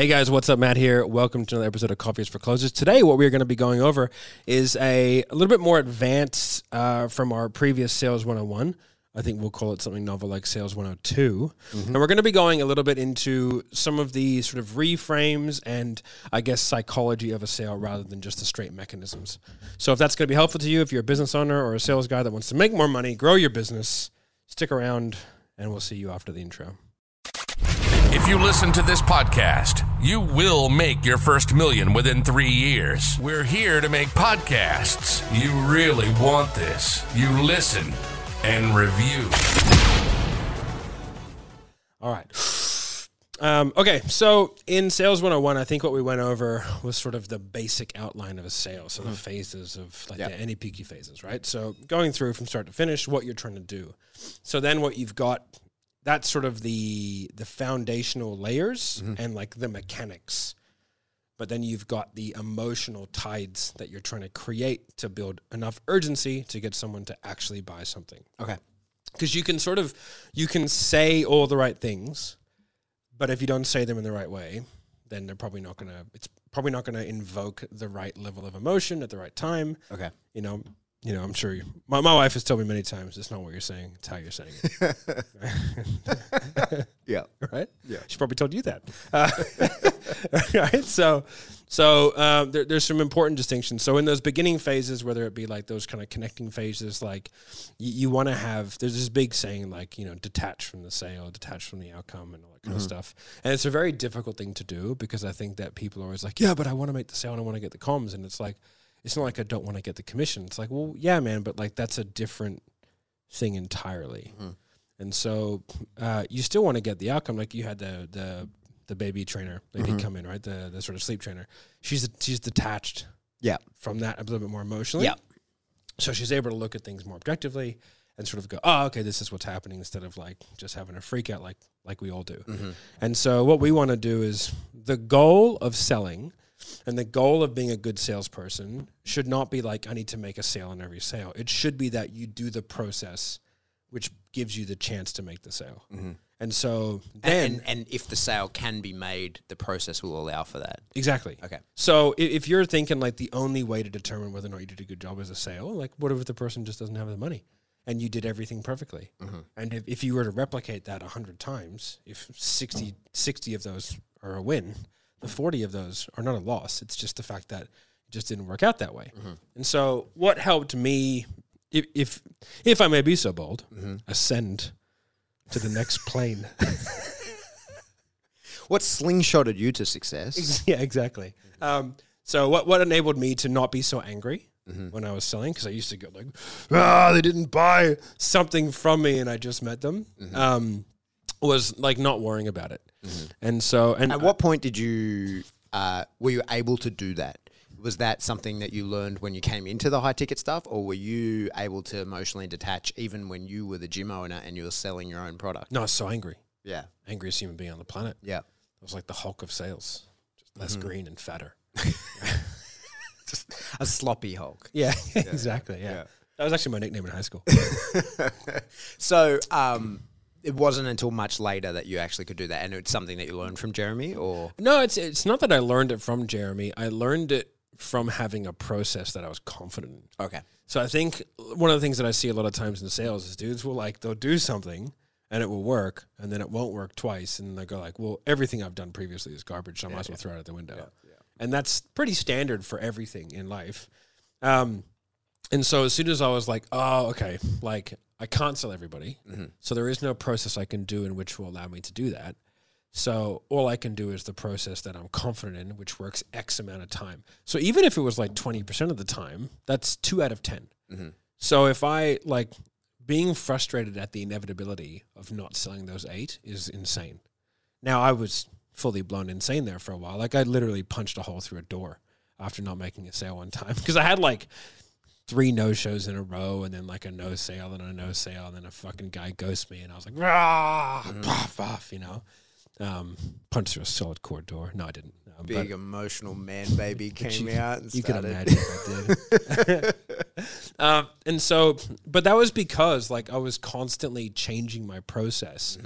Hey guys, what's up? Matt here. Welcome to another episode of Coffees for Closers. Today, what we're going to be going over is a, a little bit more advanced uh, from our previous Sales 101. I think we'll call it something novel like Sales 102. And we're going to be going a little bit into some of the sort of reframes and I guess psychology of a sale rather than just the straight mechanisms. So, if that's going to be helpful to you, if you're a business owner or a sales guy that wants to make more money, grow your business, stick around, and we'll see you after the intro. If you listen to this podcast, you will make your first million within three years. We're here to make podcasts. You really want this. You listen and review. All right. Um, okay, so in Sales 101, I think what we went over was sort of the basic outline of a sale. So the phases of like the NEPQ phases, right? So going through from start to finish, what you're trying to do. So then what you've got, that's sort of the the foundational layers mm-hmm. and like the mechanics. But then you've got the emotional tides that you're trying to create to build enough urgency to get someone to actually buy something Okay. because you can sort of you can say all the right things but if you don't say them in the right way then they're probably not gonna it's probably not gonna invoke the right level of emotion at the right time Okay. you know you know i'm sure you, my, my wife has told me many times it's not what you're saying it's how you're saying it. Yeah. right? Yeah. she probably told you that. Uh, right? So so um, there, there's some important distinctions. So in those beginning phases whether it be like those kind of connecting phases like you, you want to have there's this big saying like you know detach from the sale detach from the outcome and all that kind of stuff. And it's a very difficult thing to do because i think that people are always like yeah but i want to make the sale and i want to get the comms and it's like it's not like i don't want to get the commission it's like well yeah man but like that's a different thing entirely mm-hmm. and so uh, you still want to get the outcome. Like you had the the the baby trainer lady come in, right? The the sort of sleep trainer. She's she's detached Yeah. from that a little bit more emotionally. Yeah. So she's able to look at things more objectively and sort of go, oh, okay, this is what's happening instead of like just having a freak out like like we all do. Mm-hmm. And so what we want to do is the goal of selling and the goal of being a good salesperson should not be like I need to make a sale on every sale. It should be that you do the process which gives you the chance to make the sale. Mm-hmm. And so then And, and if the sale can be made, the process will allow for that. Exactly. Okay. So i- if you're thinking like the only way to determine whether or not you did a good job is a sale, like what if the person just doesn't have the money and you did everything perfectly? Mm-hmm. And if, if you were to replicate that 100 times, if 60, 60 of those are a win, the 40 of those are not a loss. It's just the fact that it just didn't work out that way. And so what helped me, if, if, if I may be so bold, ascend to the next plane. What slingshotted you to success? yeah, exactly. Um, so what what enabled me to not be so angry when I was selling because I used to go like, ah, they didn't buy something from me and I just met them. Um, was like not worrying about it, and so and At what point did you, uh, were you able to do that? Was that something that you learned when you came into the high ticket stuff, or were you able to emotionally detach even when you were the gym owner and you were selling your own product? no, I was so angry, Yeah. angriest human being on the planet. Yeah. I was like the Hulk of sales, just less green and fatter. Just a sloppy Hulk. Yeah, exactly. Yeah. that was actually my nickname in high school. So, um, it wasn't until much later that you actually could do that, and it's something that you learned from Jeremy, or No, it's it's not that I learned it from Jeremy. I learned it from having a process that I was confident in. okay, So I think one of the things that I see a lot of times in sales is dudes will like they'll do something and it will work and then it won't work twice and they go like, well, everything I've done previously is garbage, so I might as well throw it out the window. And that's pretty standard for everything in life. Um, and so as soon as I was like, oh, okay, like I can't sell everybody, mm-hmm. so there is no process I can do in which will allow me to do that. So all I can do is the process that I'm confident in, which works X amount of time. So even if it was like 20% of the time, that's two out of 10. Mm-hmm. So if I like being frustrated at the inevitability of not selling those eight is insane. Now I was fully blown insane there for a while. Like I literally punched a hole through a door after not making a sale one time because I had like three no shows in a row and then like a no sale and a no sale and then a fucking guy ghosts me and I was like rah puff puff you know? Um punched through a solid core door. No I didn't. Um, big emotional man baby came out and you can started. imagine if I did. um, and so, but that was because like I was constantly changing my process,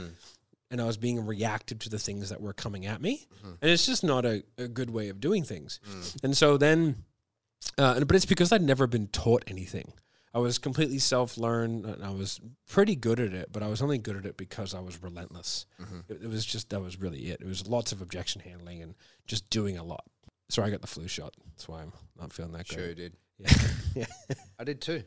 and I was being reactive to the things that were coming at me, and it's just not a, a good way of doing things. And so then, uh, and- but it's because I'd never been taught anything. I was completely self learned, and I was pretty good at it, but I was only good at it because I was relentless. It, it was just that was really it. It was lots of objection handling and just doing a lot. Sorry, I got the flu shot. That's why I'm not feeling that good. Sure, good. did. Yeah. yeah. I did too.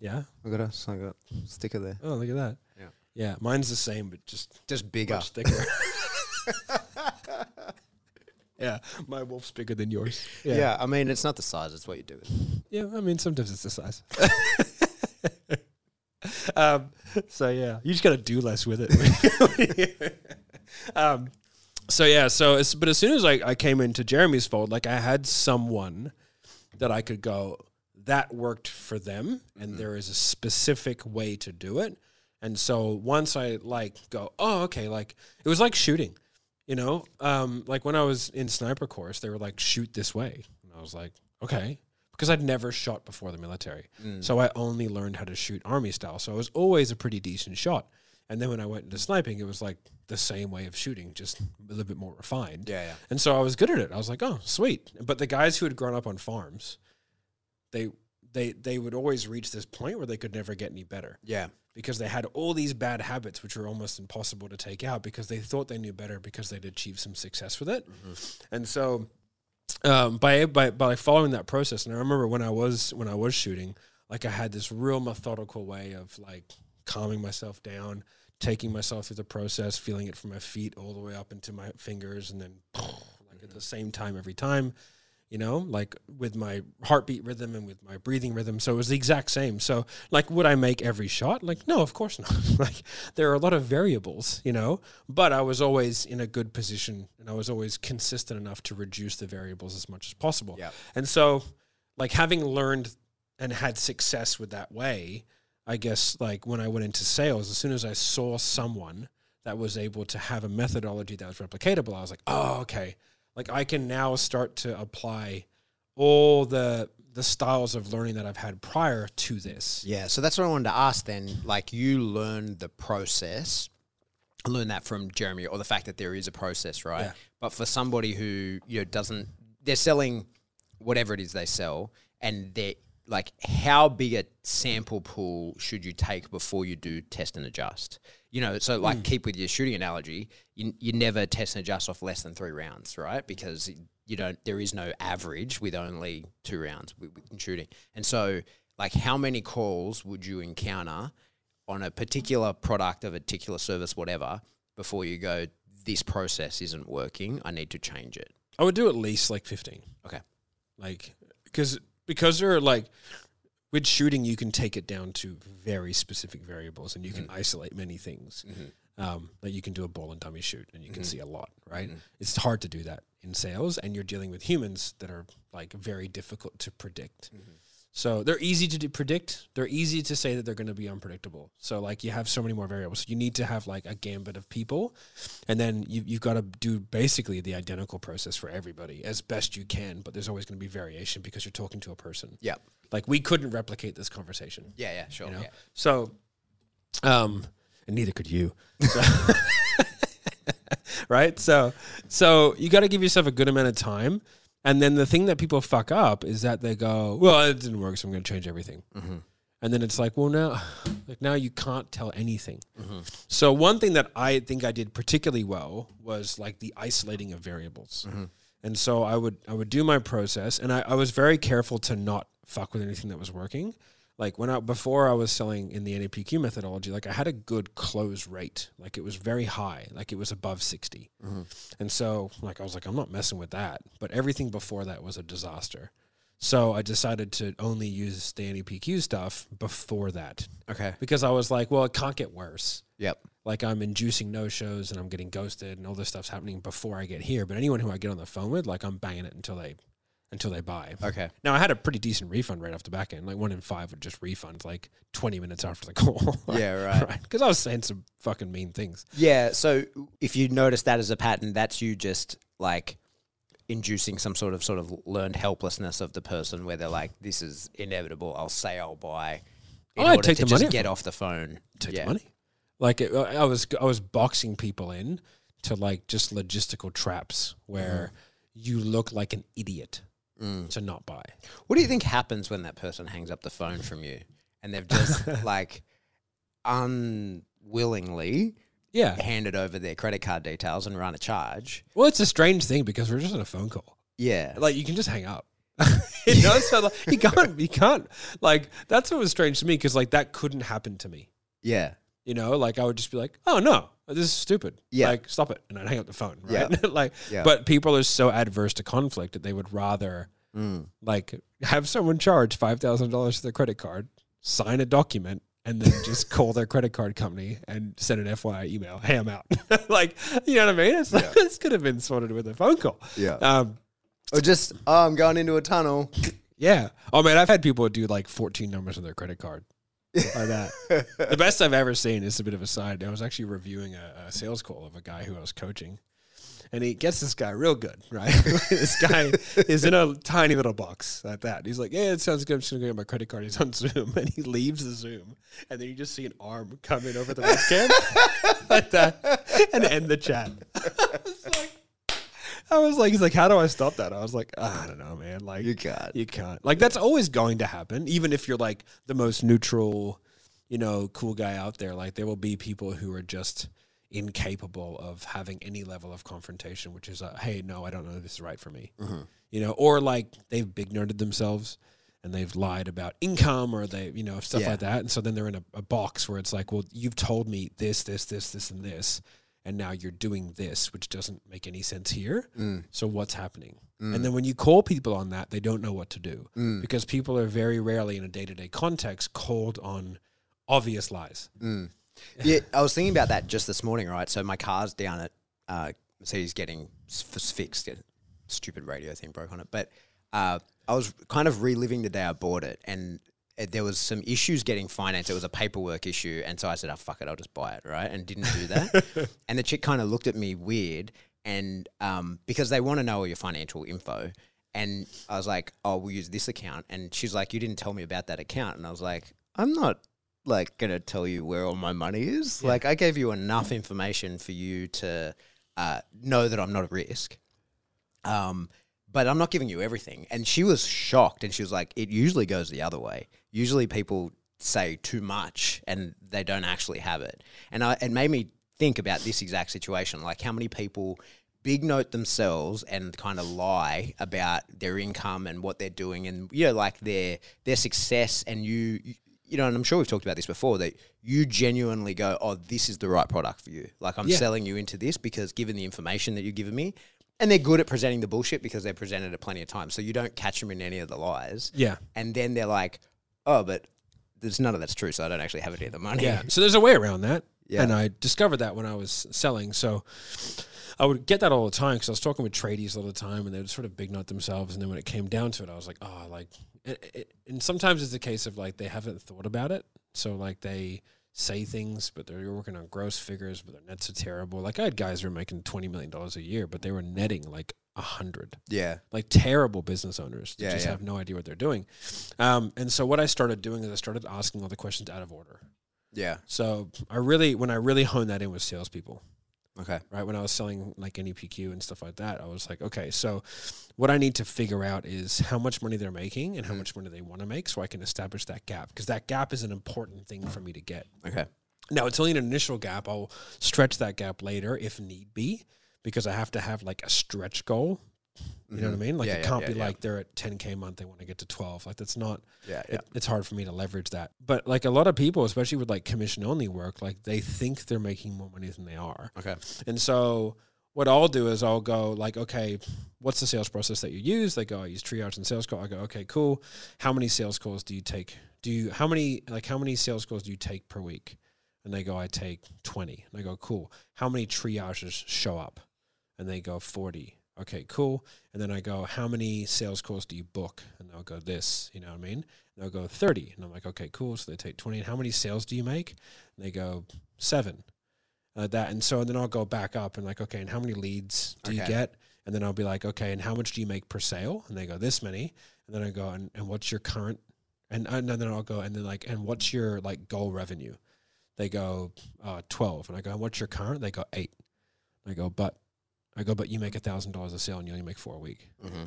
Yeah. I got a, I got a sticker there. Oh, look at that. Yeah. Yeah. Mine's the same, but just Just bigger. much thicker. yeah. My wolf's bigger than yours. Yeah. I mean, it's not the size; it's what you do with it. Yeah, I mean, sometimes it's the size. um, so yeah, you just got to do less with it. um, so yeah, so it's, but as soon as I, I came into Jeremy's fold, like I had someone that I could go, that worked for them, and there is a specific way to do it. And so once I like go, oh, okay, like it was like shooting, you know, um, like when I was in sniper course, they were like, shoot this way, and I was like, okay, because I'd never shot before the military, so I only learned how to shoot army style. So I was always a pretty decent shot. And then when I went into sniping, it was like the same way of shooting, just a little bit more refined. Yeah, yeah. And so I was good at it. I was like, oh, sweet. But the guys who had grown up on farms, they they they would always reach this point where they could never get any better Yeah. Because they had all these bad habits which were almost impossible to take out because they thought they knew better because they'd achieved some success with it. And so um, by, by by following that process, and I remember when I was when I was shooting, like I had this real methodical way of like calming myself down, taking myself through the process, feeling it from my feet all the way up into my fingers, and then like at the same time every time you know, like with my heartbeat rhythm and with my breathing rhythm. So it was the exact same. So, like, would I make every shot? Like, no, of course not. like, there are a lot of variables, you know, but I was always in a good position and I was always consistent enough to reduce the variables as much as possible. Yep. And so, like, having learned and had success with that way, I guess, like, when I went into sales, as soon as I saw someone that was able to have a methodology that was replicatable, I was like, oh, okay like I can now start to apply all the the styles of learning that I've had prior to this. Yeah, so that's what I wanted to ask then. Like, you learned the process, learn that from Jeremy, or the fact that there is a process, right? Yeah. But for somebody who you know doesn't, they're selling whatever it is they sell, and they're like, how big a sample pool should you take before you do test and adjust? You know, so like, mm. keep with your shooting analogy, you, you never test and adjust off less than three rounds, right? Because you don't, there is no average with only two rounds with, with shooting. And so, like, how many calls would you encounter on a particular product, of a particular service, whatever, before you go, this process isn't working, I need to change it? I would do at least like 15. Okay. Like because because there are like with shooting you can take it down to very specific variables and you can mm-hmm. isolate many things. Mm-hmm. Um, like you can do a ball and dummy shoot and you can mm-hmm. see a lot, right? It's hard to do that in sales and you're dealing with humans that are like very difficult to predict. So they're easy to predict. They're easy to say that they're going to be unpredictable. So like you have so many more variables. You need to have like a gambit of people, and then you, you've got to do basically the identical process for everybody as best you can. But there's always going to be variation because you're talking to a person. Yeah. Like we couldn't replicate this conversation. Yeah, yeah, sure. You know? Yeah. So, um, and neither could you. So right? So, so you got to give yourself a good amount of time. And then the thing that people fuck up is that they go, "Well, it didn't work, so I'm going to change everything." Mm-hmm. And then it's like, well, now, like now you can't tell anything. Mm-hmm. So one thing that I think I did particularly well was like the isolating of variables. Mm-hmm. And so I would I would do my process, and I, I was very careful to not fuck with anything that was working. Like when I before I was selling in the NEPQ methodology, like I had a good close rate, like it was very high, like it was above 60 mm-hmm. and so like I was like I'm not messing with that. But everything before that was a disaster. So I decided to only use the NEPQ stuff before that Okay. because I was like, well, it can't get worse Yep. like I'm inducing no shows and I'm getting ghosted and all this stuff's happening before I get here. But anyone who I get on the phone with, like I'm banging it until they until they buy. Okay. Now I had a pretty decent refund right off the back end. Like one in five would just refund like 20 minutes after the call. Yeah, right. right. Because I was saying some fucking mean things. Yeah. So if you notice that as a pattern, that's you just like inducing some sort of sort of learned helplessness of the person where they're like, "This is inevitable. I'll say I'll buy." In Oh, I'd order take to the just money get off the phone. Take yeah. the money. Like it, I was I was boxing people in to like just logistical traps where mm-hmm. you look like an idiot Mm. to not buy. What do you think happens when that person hangs up the phone from you and they've just like unwillingly Yeah. handed over their credit card details and run a charge? Well, it's a strange thing because we're just on a phone call. Yeah. Like you can just hang up. you know, so like, you can't, you can't. Like that's what was strange to me because like that couldn't happen to me. yeah. You know, like I would just be like, "Oh no, this is stupid." Yeah. like stop it, and I'd hang up the phone. Right? Yeah. like, Yeah. but people are so adverse to conflict that they would rather Mm. like have someone charge five thousand dollars to their credit card, sign a document, and then just call their credit card company and send an FYI email. Hey, I'm out. like, you know what I mean? It's like, this could have been sorted with a phone call. Yeah. Um, Or just, oh, I'm going into a tunnel. yeah. Oh man, I've had people do like 14 numbers on their credit card. Like that. the best I've ever seen is a bit of a side. I was actually reviewing a, a sales call of a guy who I was coaching. And he gets this guy real good, right? this guy is in a tiny little box like that. He's like, Yeah, it sounds good. I'm just gonna go get my credit card. He's on Zoom and he leaves the Zoom. And then you just see an arm come in over the webcam like that and end the chat. I was like, I was like, he's like, how do I stop that? I was like, "Ah, I don't know, man. Like, You can't. you can't. Like, that's always going to happen, even if you're like the most neutral, you know, cool guy out there. Like, there will be people who are just incapable of having any level of confrontation, which is, uh, hey, no, I don't know if this is right for me. You know, or like they've big nerded themselves and they've lied about income or they, you know, stuff Yeah. like that. And so then they're in a, a box where it's like, well, you've told me this, this, this, this, and this. And now you're doing this, which doesn't make any sense here. So what's happening? And then when you call people on that, they don't know what to do because people are very rarely in a day to day context called on obvious lies. yeah, I was thinking about that just this morning, right? So my car's down at uh, Mercedes getting f- fixed. Stupid radio thing broke on it, but uh, I was kind of reliving the day I bought it, and there was some issues getting financed. It was a paperwork issue, and so I said, "Oh fuck it, I'll just buy it," right? And didn't do that. and the chick kind of looked at me weird, and um, because they want to know all your financial info. And I was like, "Oh, we'll use this account." And she's like, "You didn't tell me about that account." And I was like, "I'm not like gonna tell you where all my money is. Like I gave you enough information for you to uh, know that I'm not at risk. Um, but I'm not giving you everything. And she was shocked, and she was like, "It usually goes the other way. Usually people say too much and they don't actually have it." And I, it made me think about this exact situation, like how many people big note themselves and kind of lie about their income and what they're doing and you know like their their success and you you know and I'm sure we've talked about this before that you genuinely go oh this is the right product for you like I'm Yeah. selling you into this because given the information that you've given me and they're good at presenting the bullshit because they've presented it plenty of times so you don't catch them in any of the lies Yeah. and then they're like oh but there's none of that's true so I don't actually have any of the money Yeah. So there's a way around that. Yeah. And I discovered that when I was selling. So I would get that all the time because I was talking with tradies all the time and they would sort of big note themselves. And then when it came down to it, I was like, oh, like, it, it, and sometimes it's a case of like they haven't thought about it. So like they say things, but they're working on gross figures, but their nets are terrible. Like I had guys who were making $20 million a year, but they were netting like a hundred yeah like terrible business owners that Yeah, just yeah. have no idea what they're doing. Um, and so what I started doing is I started asking all the questions out of order. yeah So I really, when I really honed that in with salespeople, okay right? When I was selling like NEPQ and stuff like that, I was like, okay, so what I need to figure out is how much money they're making and how Mm-hmm. much money they want to make so I can establish that gap because that gap is an important thing for me to get. okay Now, it's only an initial gap. I'll stretch that gap later if need be because I have to have like a stretch goal. You know what I mean? Like Mm-hmm. Yeah, it yeah, can't yeah, be like they're at 10k a month, they want to get to 12. Like that's not. yeah It, it's hard for me to leverage that. But like a lot of people, especially with like commission only work, like they think they're making more money than they are. okay And so what I'll do is I'll go like, okay, what's the sales process that you use? They go, I use triage and sales call. I go, okay, cool. How many sales calls do you take? Do you how many like how many sales calls do you take per week? And they go, I take twenty. And I go, cool. How many triages show up? And they go, forty. Okay, cool. And then I go, how many sales calls do you book? And they'll go, this. You know what I mean? And they'll go thirty. And I'm like, okay, cool. So they take twenty. And how many sales do you make? And they go, seven uh, that and so and then I'll go back up and like okay and how many leads do you get and then I'll be like okay and how much do you make per sale and they go this many and then I go and, and what's your current and, and then I'll go and then like and what's your like goal revenue They go uh, twelve, and I go, "What's your current?" They go eight. and I go, "But," I go, "But you make a thousand dollars a sale, and you only make four a week." Mm-hmm.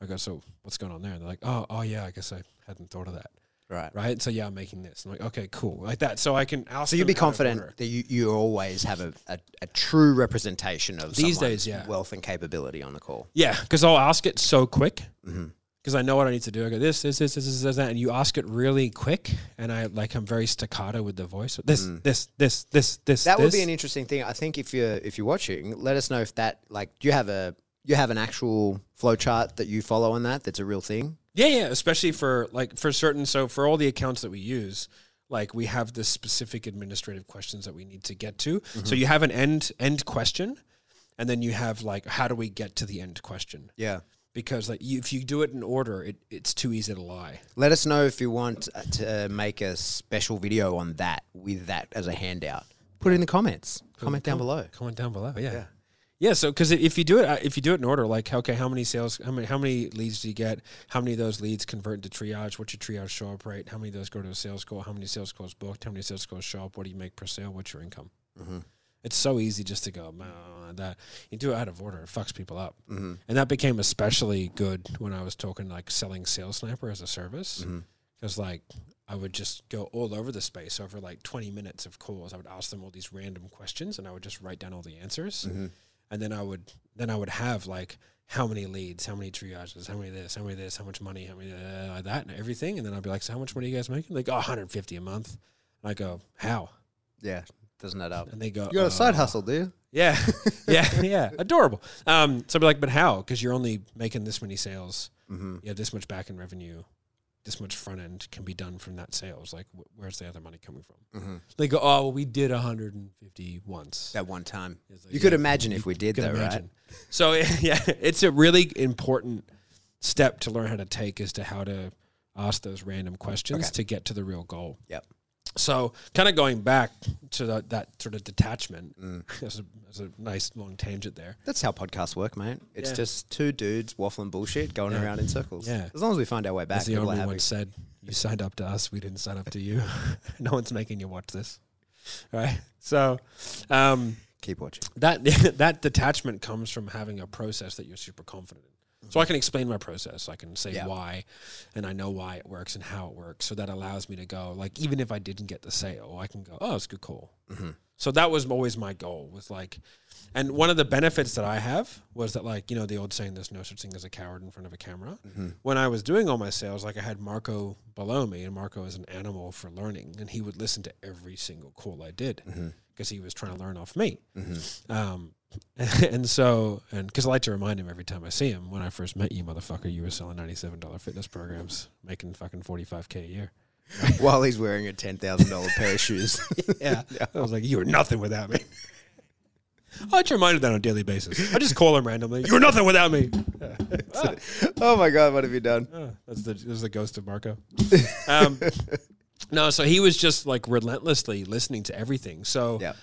I go, "So what's going on there?" And they're like, "Oh, oh yeah, I guess I hadn't thought of that." Right. Right. So yeah, I'm making this. I'm like, okay, cool, like that. So I can. Ask So you'd be confident order. that you, you always have a, a, a true representation of These days, yeah. wealth and capability on the call. Yeah, because I'll ask it so quick. Mm-hmm. Because I know what I need to do. I go this, this, this, this, this, this, that, and you ask it really quick, and I like I'm very staccato with the voice. This, this, this, this, this. Mm. That would be an interesting thing. I think if you're if you're watching, let us know if that like do you have a you have an actual flow chart that you follow on that that's a real thing. yeah, yeah. Especially for like for certain. So for all the accounts that we use, like we have the specific administrative questions that we need to get to. Mm-hmm. So you have an end end question, and then you have like how do we get to the end question? Yeah. Because like you, if you do it in order, it, it's too easy to lie. Let us know if you want to make a special video on that with that as a handout. Put it in the comments. Comment down below. Comment down below. Yeah. Yeah. so because if you do it, uh, if you do it in order, like okay, how many sales, how many, how many leads do you get? How many of those leads convert into triage? What's your triage show up rate? How many of those go to a sales call? How many sales calls booked? How many sales calls show up? What do you make per sale? What's your income? It's so easy just to go "Nah, that. You do it out of order, it fucks people up, mm-hmm. and that became especially good when I was talking like selling Sales Sniper as a service, mm-hmm. because like I would just go all over the space over like twenty minutes of calls. I would ask them all these random questions, and I would just write down all the answers, mm-hmm. and then I would then I would have like how many leads, how many triages, how many this, how many this, how much money, how many uh, that, and everything, and then I'd be like, so how much money are you guys making? Like, oh, 150 a month. And I go, how? Yeah. Doesn't that up? And they go, You got a side "Uh, hustle, do you? yeah, yeah, yeah. Adorable. Um, so I'd be like, but how? Because you're only making this many sales. Mm-hmm. You have this much back end revenue. This much front end can be done from that sales. Like, wh- where's the other money coming from? Mm-hmm. They go, oh, well, we did 150 once. At one time. It's like, You could yeah, imagine if we did Can though, right? imagine. So yeah, it's a really important step to learn how to take as to how to ask those random questions Okay. to get to the real goal. Yep. So, kind of going back to the, that sort of detachment, Mm. there's, a, a nice long tangent there. That's how podcasts work, mate. It's Yeah. just two dudes waffling bullshit going Yeah. around in circles. Yeah. As long as we find our way back, As the only one said, "You signed up to us. We didn't sign up to you. no one's making you watch this." Right. So, um, Keep watching. that that detachment comes from having a process that you're super confident in. So I can explain my process. I can say Yeah. why, and I know why it works and how it works. So that allows me to go like even if I didn't get the sale, I can go, oh, it's a good call. Mm-hmm. So that was always my goal. Was like, and one of the benefits that I have was that like you know the old saying, "There's no such thing as a coward in front of a camera." Mm-hmm. When I was doing all my sales, like I had Marco below me, and Marco is an animal for learning, and he would listen to every single call I did mm-hmm. because he was trying to learn off me. Um, and so, and because I like to remind him every time I see him, when I first met you, motherfucker, you were selling ninety-seven dollar fitness programs, making fucking forty-five k a year. While he's wearing a ten thousand dollar pair of shoes. Yeah. I was like, you were nothing without me. I like to remind him that on a daily basis. I just call him randomly. You were nothing without me. oh my god, what have you done? Oh, that's the that's the ghost of Marco. Um, no, so he was just like relentlessly listening to everything. So Yeah.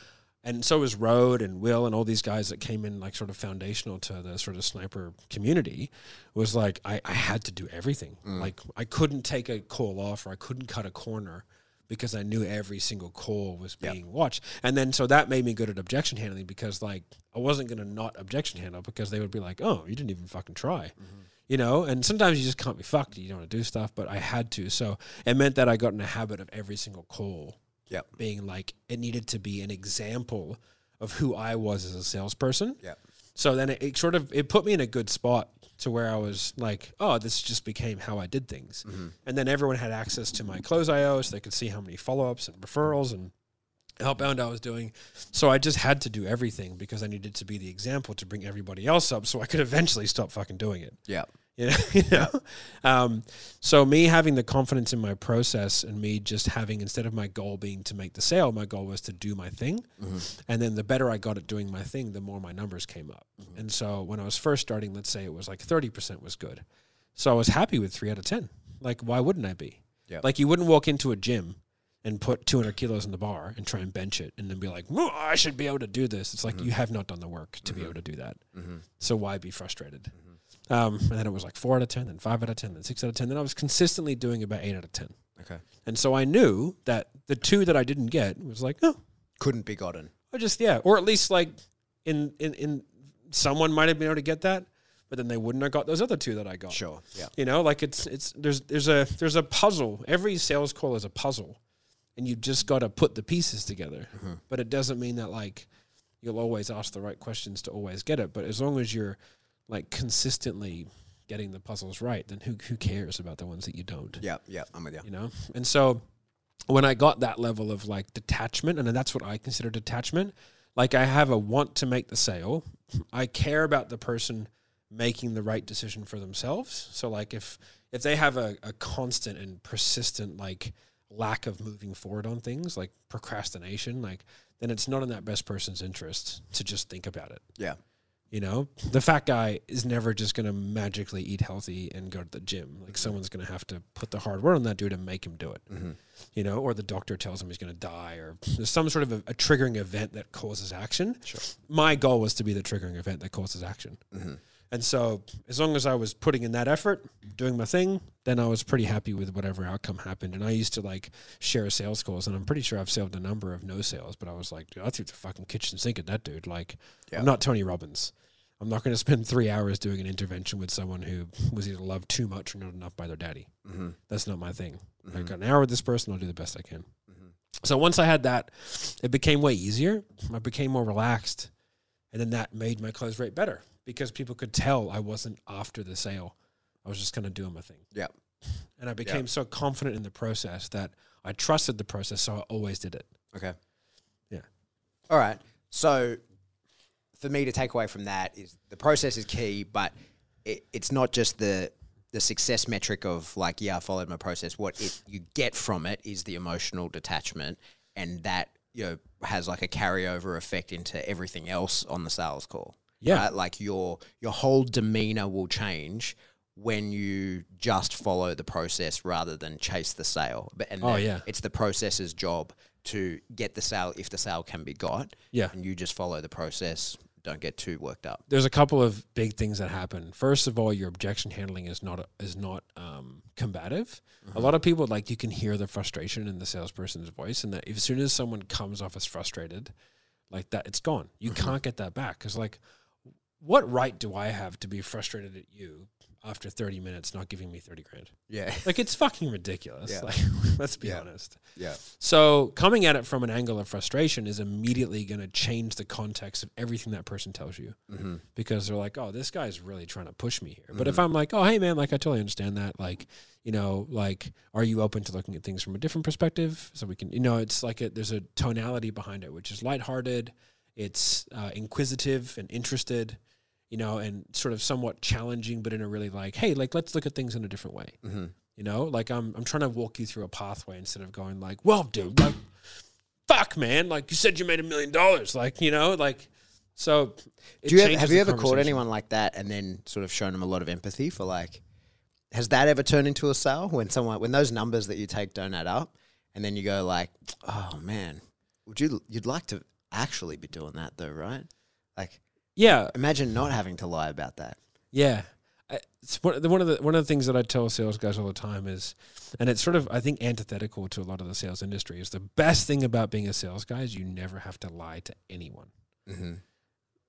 And so was Road and Will and all these guys that came in like sort of foundational to the sort of sniper community was like I, I had to do everything. Mm. Like I couldn't take a call off or I couldn't cut a corner because I knew every single call was Yep. being watched. And then so that made me good at objection handling because like I wasn't gonna not objection handle because they would be like, Oh, you didn't even fucking try mm-hmm. you know and sometimes you just can't be fucked you don't want to do stuff but i had to so it meant that i got in a habit of every single call Yep. being like it needed to be an example of who i was as a salesperson Yep. so then it, it sort of it put me in a good spot to where i was like oh this just became how i did things mm-hmm. and then everyone had access to my Close.io so they could see how many follow-ups and referrals and outbound I was doing. So I just had to do everything because I needed to be the example to bring everybody else up so I could eventually stop fucking doing it. Yeah. You know, you know? Um, so me having the confidence in my process and me just having instead of my goal being to make the sale, my goal was to do my thing. Mm-hmm. And then the better I got at doing my thing, the more my numbers came up. Mm-hmm. And so when I was first starting, let's say it was like thirty percent was good. So I was happy with three out of ten. Like why wouldn't I be? Yep. Like you wouldn't walk into a gym and put 200 kilos in the bar and try and bench it and then be like, "Well, I should be able to do this. It's like mm-hmm. you have not done the work to be able to do that. So why be frustrated? Um, and then it was like four out of 10, then five out of 10, then six out of 10. Then I was consistently doing about eight out of 10. Okay. And so I knew that the two that I didn't get was like, oh, Couldn't be gotten. I just yeah, or at least like in in in someone might have been able to get that, but then they wouldn't have got those other two that I got. Sure. Yeah. You know, like it's it's there's there's a there's a puzzle. Every sales call is a puzzle, and you just got to put the pieces together. But it doesn't mean that like you'll always ask the right questions to always get it. But as long as you're like consistently getting the puzzles right, then who who cares about the ones that you don't? Yeah. Yeah. I'm with you. you know and so when i got that level of like detachment and that's what i consider detachment like i have a want to make the sale i care about the person making the right decision for themselves so like if if they have a, a constant and persistent like lack of moving forward on things like procrastination like then it's not in that best person's interest to just think about it Yeah. You know, the fat guy is never just going to magically eat healthy and go to the gym. Like mm-hmm. someone's going to have to put the hard work on that dude and make him do it. Mm-hmm. You know, or the doctor tells him he's going to die, or there's some sort of a, a triggering event that causes action. Sure. My goal was to be the triggering event that causes action. Mm-hmm. And so, as long as I was putting in that effort, doing my thing, then I was pretty happy with whatever outcome happened. And I used to like share sales calls, and I'm pretty sure I've saved a number of no sales, but I was like, dude, I threw the fucking kitchen sink at that dude. Like, Yeah. I'm not Tony Robbins. I'm not going to spend three hours doing an intervention with someone who was either loved too much or not enough by their daddy. Mm-hmm. That's not my thing. I got an hour with this person, I'll do the best I can. So once I had that, it became way easier. I became more relaxed. And then that made my close rate better because people could tell I wasn't after the sale. I was just kind of doing my thing. Yeah. And I became so confident in the process that I trusted the process, so I always did it. Okay. Yeah. All right. So for me to take away from that is the process is key, but it, it's not just the the success metric of like, yeah, I followed my process. What it, you get from it is the emotional detachment, and that you know has like a carryover effect into everything else on the sales call. Yeah. right? like your your whole demeanor will change when you just follow the process rather than chase the sale. But and Oh, yeah. it's the processor's job to get the sale if the sale can be got. Yeah. and you just follow the process. Don't get too worked up. there's a couple of big things that happen. First of all, your objection handling is not is not um, combative. A lot of people like you can hear the frustration in the salesperson's voice, and that as soon as someone comes off as frustrated, like that, it's gone. You can't get that back because like, what right do I have to be frustrated at you after 30 minutes not giving me 30 grand? Yeah, Like it's fucking ridiculous. Yeah. Like let's be Yeah. honest. yeah, So coming at it from an angle of frustration is immediately going to change the context of everything that person tells you mm-hmm. because they're like, oh, this guy's really trying to push me here. But if I'm like, oh, hey, man, like I totally understand that. Like, you know, like, are you open to looking at things from a different perspective? So we can, you know, it's like a, there's a tonality behind it, which is lighthearted, it's uh, inquisitive and interested, you know, and sort of somewhat challenging, but in a really like, hey, like let's look at things in a different way. Mm-hmm. You know, like I'm I'm trying to walk you through a pathway instead of going like, well, dude, like, fuck, man, like you said you made a million dollars, like you know, like so. Do you ever, have you ever caught anyone like that and then sort of shown them a lot of empathy for like? Has that ever turned into a sale when someone when those numbers that you take don't add up, and then you go like, oh man, would you you'd like to actually be doing that though, right? Like, Yeah, imagine not having to lie about that. yeah. It's one one of the one of the things that I tell sales guys all the time is, and it's sort of I think antithetical to a lot of the sales industry is the best thing about being a sales guy is you never have to lie to anyone. Mm-hmm.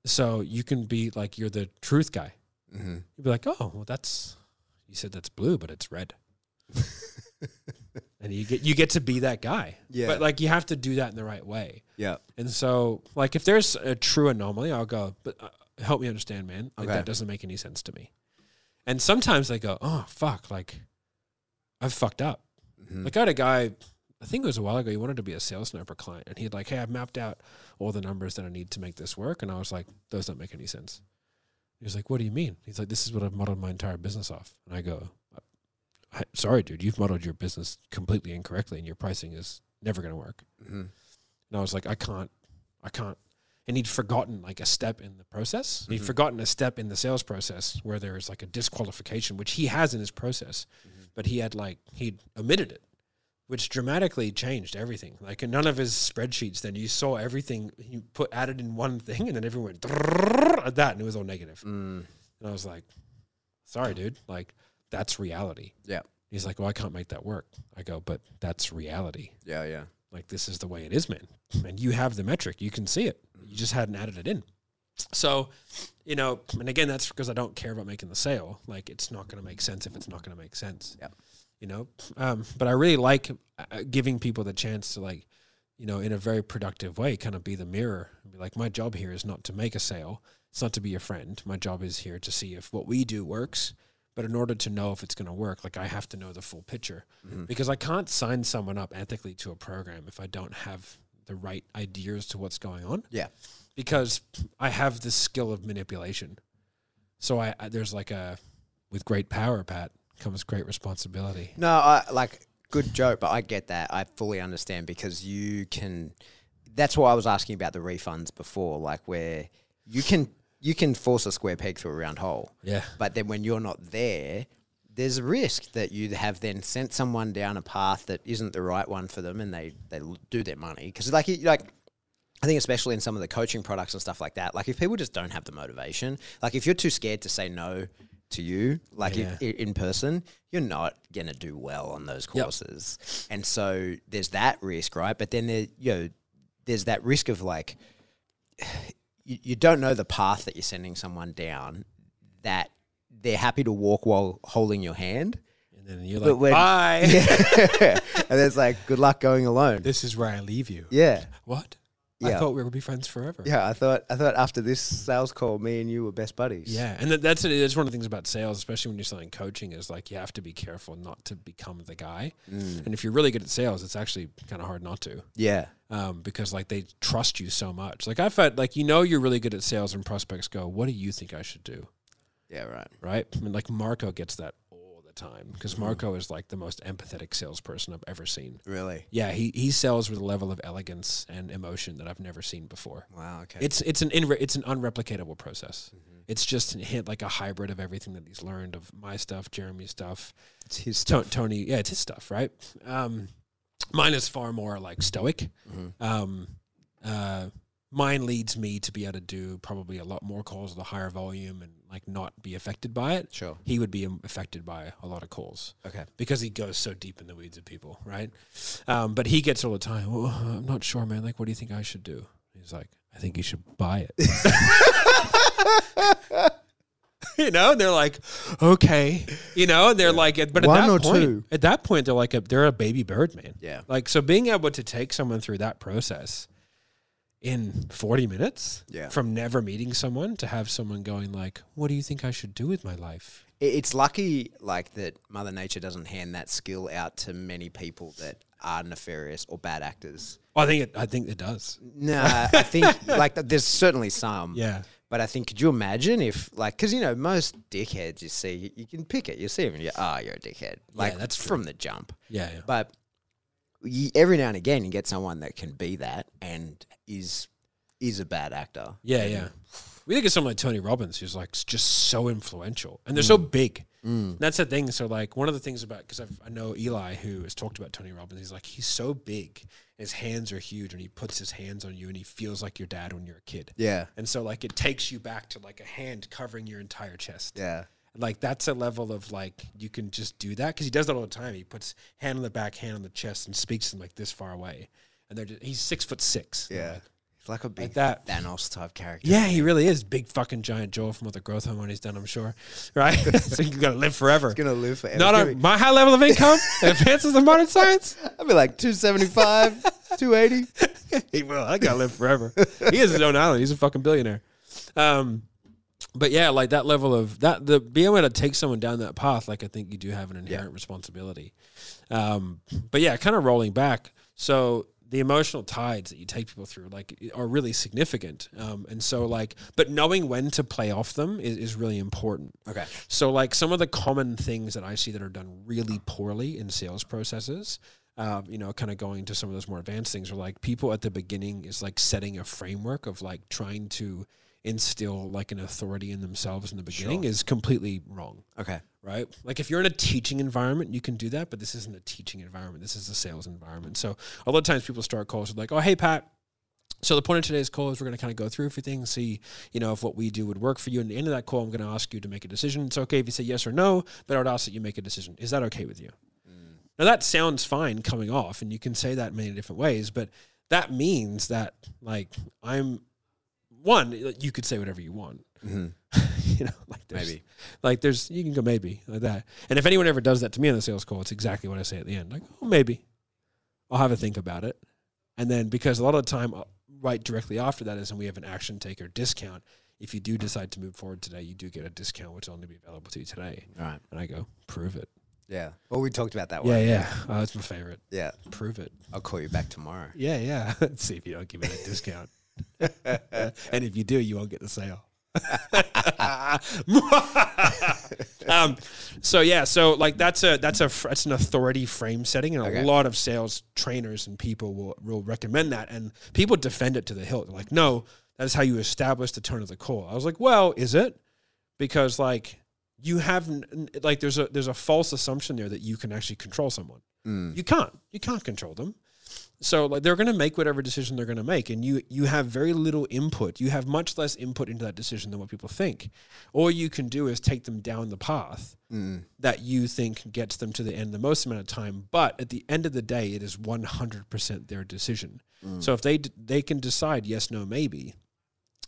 So you can be like you're the truth guy. Mm-hmm. You'd be like, oh, well, that's you said that's blue, but it's red. and you get you get to be that guy. Yeah. But like you have to do that in the right way. Yeah. And so like if there's a true anomaly, I'll go, but uh, help me understand, man. Like Okay. that doesn't make any sense to me. And sometimes they go, oh fuck, like I've fucked up. Mhm. Like I had a guy, I think it was a while ago. He wanted to be a sales sniper client, and he'd like, hey, I've mapped out all the numbers that I need to make this work. And I was like, those don't make any sense. He was like, what do you mean? He's like, this is what I've modeled my entire business off. And I go, sorry, dude, you've modeled your business completely incorrectly, and your pricing is never going to work. Mhm. And I was like, I can't, I can't. And he'd forgotten like a step in the process. He'd Mhm. forgotten a step in the sales process where there's like a disqualification, which he has in his process, but he had like he'd omitted it, which dramatically changed everything. Like in none of his spreadsheets, then you saw everything he put added in one thing, and then everyone went at that, and it was all negative. Mm. And I was like, sorry, dude, like that's reality. Yeah. He's like, well, I can't make that work. I go, but that's reality. Yeah, yeah. Like this is the way it is, man. And you have the metric. You can see it. You just hadn't added it in. So, you know, and again, that's because I don't care about making the sale. Like it's not going to make sense if it's not going to make sense. Yep. You know, um, but I really like uh, giving people the chance to like, you know, in a very productive way, kind of be the mirror and be like, my job here is not to make a sale. It's not to be your friend. My job is here to see if what we do works. But in order to know if it's going to work, like I have to know the full picture mm-hmm. because I can't sign someone up ethically to a program if I don't have the right ideas to what's going on Yeah. because I have this skill of manipulation. So I, I there's like a with great power, Pat, comes great responsibility. No, I like good joke, but I get that. I fully understand because you can. That's why I was asking about the refunds before, like where you can you can force a square peg through a round hole, Yeah. but then when you're not there, there's a risk that you have then sent someone down a path that isn't the right one for them, and they they do their money because like like. I think especially in some of the coaching products and stuff like that, like if people just don't have the motivation, like if you're too scared to say no to you, like Yeah. if, in person, you're not gonna do well on those Yep. courses, and so there's that risk, right? But then there, you know, there's that risk of like you, you don't know the path that you're sending someone down that they're happy to walk while holding your hand. And then you're But like, when- bye. and it's like, good luck going alone. This is where I leave you. Yeah. What? I thought we would be friends forever. Yeah, I thought I thought after this sales call, me and you were best buddies. Yeah, and that, that's it's one of the things about sales, especially when you're selling coaching, is like you have to be careful not to become the guy. Mm. And if you're really good at sales, it's actually kind of hard not to, Yeah. um, because like they trust you so much. Like I felt like you know you're really good at sales, and prospects go, "What do you think I should do?" Yeah, right. Right? I mean, like Marco gets that the time because Mm-hmm. Marco is like the most empathetic salesperson I've ever seen. Really? Yeah, he he sells with a level of elegance and emotion that I've never seen before. Wow, okay. It's it's an inre- it's an unreplicatable process. It's just a hit like a hybrid of everything that he's learned of my stuff, Jeremy's stuff, It's his To- stuff. Tony. Yeah, it's his stuff, right? Um, mine is far more like stoic. Mm-hmm. Um, uh, mine leads me to be able to do probably a lot more calls with a higher volume and like not be affected by it. Sure. He would be affected by a lot of calls Okay. because he goes so deep in the weeds of people, right? Um, but he gets all the time. Well, I'm not sure, man. Like, what do you think I should do? He's like, I think you should buy it. you know, and they're like, okay, you know, and they're like, but at One that or point, two? at that point, they're like, a, they're a baby bird, man. Yeah. Like, so being able to take someone through that process in 40 minutes Yeah. from never meeting someone to have someone going like, what do you think I should do with my life? It's lucky, like that, Mother Nature doesn't hand that skill out to many people that are nefarious or bad actors. I think it, I think it does. Nah, I think like there's certainly some. Yeah. But I think, could you imagine if, like, because you know, most dickheads you see, you, you can pick it. You see them, and you, ah, you're a dickhead. Like that's true. from the jump. Yeah. yeah. But you, every now and again, you get someone that can be that and is is a bad actor. Yeah, yeah. We think of someone like Tony Robbins, who's like just so influential, and they're so mm. big. And That's the thing. So, like, one of the things about because I know Eli, who has talked about Tony Robbins, he's like he's so big, his hands are huge, and he puts his hands on you, and he feels like your dad when you're a kid. Yeah, And so, like, it takes you back to like a hand covering your entire chest. yeah, Like that's a level of like you can just do that because he does that all the time. He puts hand on the back, hand on the chest, and speaks to them like this far away. And they're just, he's six foot six. yeah. It's like a big that. Thanos type character. Yeah, he really is big fucking giant Joel from what the growth hormone he's done. I'm sure, right? so you gotta live forever. gonna live forever. Not on my high level of income advances in modern science. I'd be like 275, 280. he will. I gotta live forever. he has his own island. He's a fucking billionaire. Um, but yeah, like that level of that, the being able to take someone down that path, like I think you do have an inherent responsibility. Um, but yeah, kind of rolling back. So the emotional tides that you take people through, like, are really significant. Um, and so like, but knowing when to play off them is, is really important. Okay. So, like some of the common things that I see that are done really poorly in sales processes, um, you know, kind of going to some of those more advanced things, are like people at the beginning is like setting a framework of like trying to instill like an authority in themselves in the beginning is completely wrong. Okay. Right? Like if you're in a teaching environment, you can do that, but this isn't a teaching environment. This is a sales environment. So a lot of times people start calls with like, "Oh, hey Pat, So the point of today's call is we're going to kind of go through a few things, see, you know, if what we do would work for you. And at the end of that call, I'm going to ask you to make a decision. It's okay if you say yes or no, but I would ask that you make a decision. Is that okay with you? Mm. Now that sounds fine coming off, and you can say that many different ways, but that means that like I'm one, you could say whatever you want. you know, like there's, Maybe. like there's you can go maybe like that. And if anyone ever does that to me on the sales call, it's exactly what I say at the end. Like, oh, maybe. I'll have a think about it. And then because a lot of the time, uh, right directly after that is when we have an action taker discount. If you do decide to move forward today, you do get a discount, which will only be available to you today. All right. And I go, prove it. Yeah. Well, we talked about that one. yeah. Oh, that's my favorite. Yeah. Prove it. I'll call you back tomorrow. Yeah, yeah. Let's see if you don't give me a discount. and if you do, you won't get the sale. um, so yeah, so like that's a that's a that's an authority frame setting, and a Okay. lot of sales trainers and people will will recommend that, and people defend it to the hilt. They're like, no, that is how you establish the turn of the call. I was like, well, is it? Because like you have like there's a there's a false assumption there that you can actually control someone. You can't. You can't control them. So like they're going to make whatever decision they're going to make, and you you have very little input. You have much less input into that decision than what people think. All you can do is take them down the path mm-hmm. that you think gets them to the end the most amount of time. But at the end of the day, it is one hundred percent their decision. Mm. So if they d- they can decide yes, no, maybe.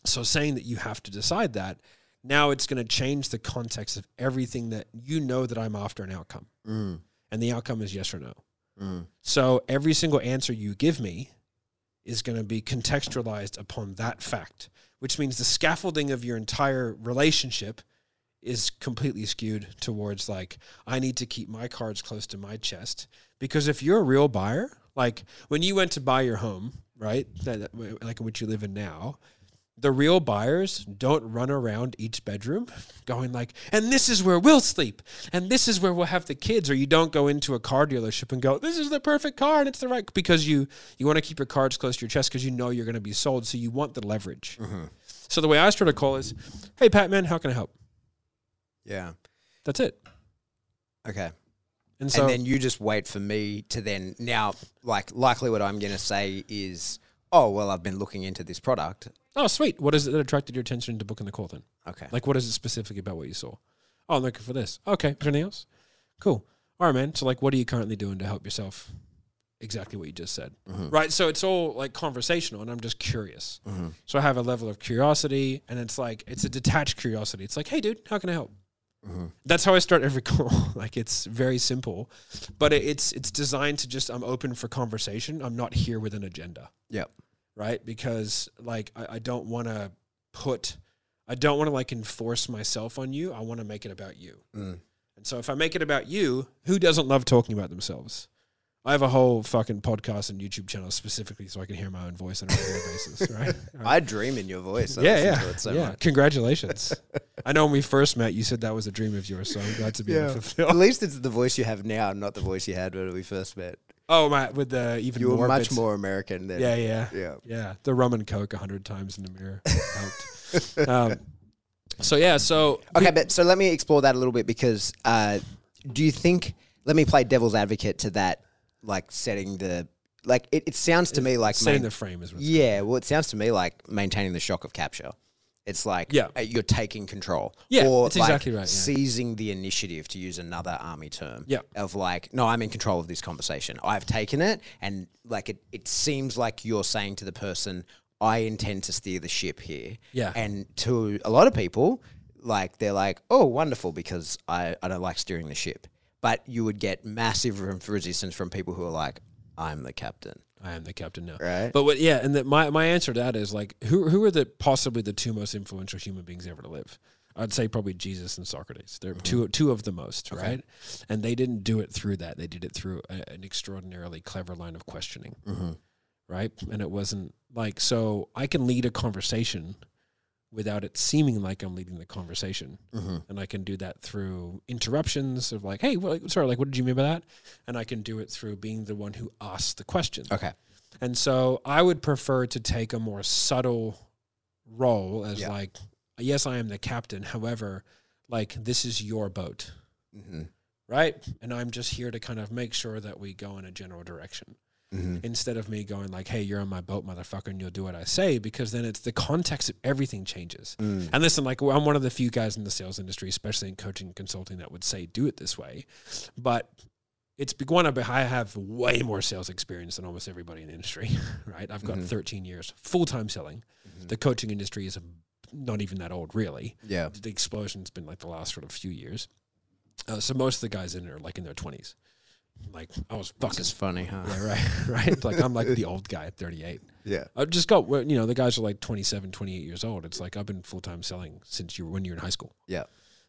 So saying that you have to decide that now it's going to change the context of everything that you know that I'm after an outcome, mm. and the outcome is yes or no. Mm. So every single answer you give me is going to be contextualized upon that fact, which means the scaffolding of your entire relationship is completely skewed towards like I need to keep my cards close to my chest. Because if you're a real buyer, like when you went to buy your home, right, that, that- like which you live in now, the real buyers don't run around each bedroom going like, and this is where we'll sleep, and this is where we'll have the kids, or you don't go into a car dealership and go, this is the perfect car and it's the right because you you want to keep your cards close to your chest because you know you're going to be sold, so you want the leverage. Mm-hmm. So the way I start a call is, hey Pat, man, how can I help? Yeah. That's it. Okay. And so and then you just wait for me to then now like likely what I'm going to say is oh well I've been looking into this product. Oh, sweet. What is it that attracted your attention to booking the call then? Okay. Like, what is it specifically about what you saw? Oh, I'm looking for this. Okay. Is there anything else? Cool. All right, man. So, like, what are you currently doing to help yourself? Exactly what you just said. Mm-hmm. Right. So, it's all like conversational, and I'm just curious. Mm-hmm. So, I have a level of curiosity, and it's like, it's a detached curiosity. It's like, hey, dude, how can I help? Mm-hmm. That's how I start every call. like it's very simple, but it, it's it's designed to just I'm open for conversation. I'm not here with an agenda Yep. Right? Because like I, I don't want to put, I don't want to like enforce myself on you. I want to make it about you. Mm. And so if I make it about you, who doesn't love talking about themselves? I have a whole fucking podcast and YouTube channel specifically so I can hear my own voice on a regular basis, right? I dream in your voice. I yeah, yeah, so yeah. much. Congratulations. I know when we first met, you said that was a dream of yours, so I'm glad to be able to At least it's the voice you have now, not the voice you had when we first met. Oh, my, with the even You were more much bits. more American than Yeah, yeah, Yeah. yeah. The rum and coke a hundred times in the mirror helped. um, so yeah, so Okay, but so let me explore that a little bit because uh, do you think? Let me play devil's advocate to that, like setting the like. It, it sounds to me like setting main- the frame is yeah. Well, it sounds to me like maintaining the shock of capture. It's like Yeah. uh, you're taking control. Yeah, or that's like exactly right, yeah. Seizing the initiative, to use another army term. Yeah. Of like, no, I'm in control of this conversation. I've taken it, and like it, it seems like you're saying to the person, I intend to steer the ship here. Yeah. And to a lot of people, like they're like, oh, wonderful, because I, I don't like steering the ship. But you would get massive resistance from people who are like, I'm the captain. I am the captain now. Right. But what, yeah, and the, my my answer to that is like, who who are the possibly the two most influential human beings ever to live? I'd say probably Jesus and Socrates. They're mm-hmm. two two of the most, right? And they didn't do it through that. They did it through a, an extraordinarily clever line of questioning, mm-hmm. right? And it wasn't like so. I can lead a conversation without it seeming like I'm leading the conversation, and I can do that through interruptions of like, "Hey, what, sorry, like, what did you mean by that?" And I can do it through being the one who asks the question. Okay. And so I would prefer to take a more subtle role as Yeah. like, yes, I am the captain. However, like this is your boat, Mm-hmm. right? And I'm just here to kind of make sure that we go in a general direction. Mm-hmm. instead of me going like, "Hey, you're on my boat, motherfucker, and you'll do what I say," because then it's the context of everything changes. Mm. And listen, like I'm one of the few guys in the sales industry, especially in coaching and consulting, that would say do it this way, but it's be- one of I have way more sales experience than almost everybody in the industry, right? I've got mm-hmm. 13 years full time selling. Mm-hmm. The coaching industry is not even that old, really. Yeah. The explosion's been like the last sort of few years. Uh, so most of the guys in there are like in their 20s. Like I was This fucking is funny, huh? yeah, right, right. Like I'm like the old guy at 38. Yeah. I've just got you know the guys are like 27, 28 years old. It's like I've been full time selling since you were when you were in high school. Yeah.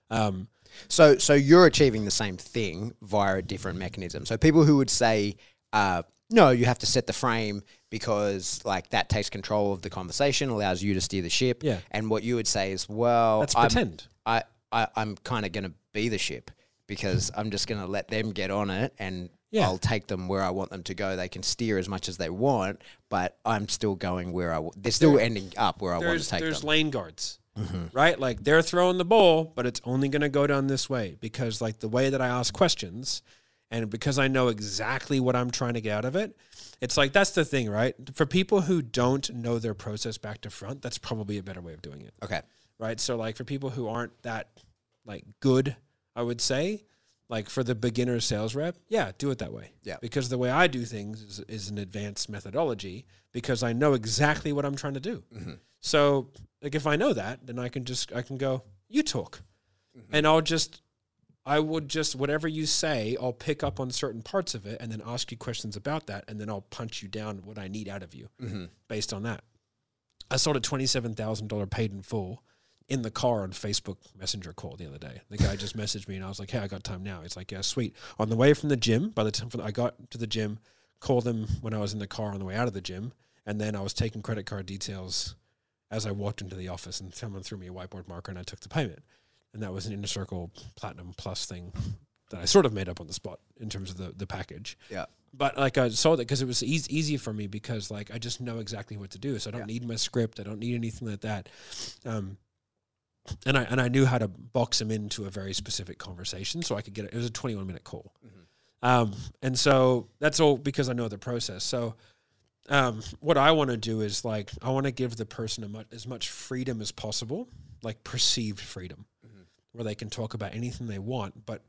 Um, So, so you're achieving the same thing via a different mechanism. So, people who would say, uh, "No, you have to set the frame because like that takes control of the conversation, allows you to steer the ship." Yeah. And what you would say is, "Well, That's I'm, pretend. I, I, I'm kind of going to be the ship because I'm just going to let them get on it and." Yeah. I'll take them where I want them to go. They can steer as much as they want, but I'm still going where I. W- they're still There- ending up where I want to take there's them. There's lane guards, mm-hmm. right? Like they're throwing the ball, but it's only going to go down this way because like the way that I ask questions, and because I know exactly what I'm trying to get out of it, it's like that's the thing, right? For people who don't know their process back to front, that's probably a better way of doing it. okay. right? So like for people who aren't that like good, I would say, like for the beginner sales rep, yeah, do it that way. Yeah. Because the way I do things is, is an advanced methodology because I know exactly what I'm trying to do. Mm-hmm. So like if I know that, then I can just I can go, you talk. Mm-hmm. And I'll just I would just whatever you say, I'll pick up on certain parts of it and then ask you questions about that and then I'll punch you down what I need out of you mm-hmm. based on that. I sold a twenty-seven thousand dollar paid in full in the car on Facebook Messenger call the other day. The guy just messaged me and I was like, "Hey, I got time now." He's like, "Yeah, sweet." On the way from the gym, by the time I got to the gym, called him when I was in the car on the way out of the gym, and then I was taking credit card details as I walked into the office, and someone threw me a whiteboard marker, and I took the payment, and that was an Inner Circle Platinum Plus thing that I sort of made up on the spot in terms of the the package Yeah. but like I saw that because it was easy, easy for me because like I just know exactly what to do. So I don't Yeah. need my script. I don't need anything like that. Um, and I and I knew how to box him into a very specific conversation, so I could get it. It was a twenty one minute call, um, and so that's all because I know the process. So. Um, what I want to do is like I want to give the person a much, as much freedom as possible, like perceived freedom, where they can talk about anything they want. But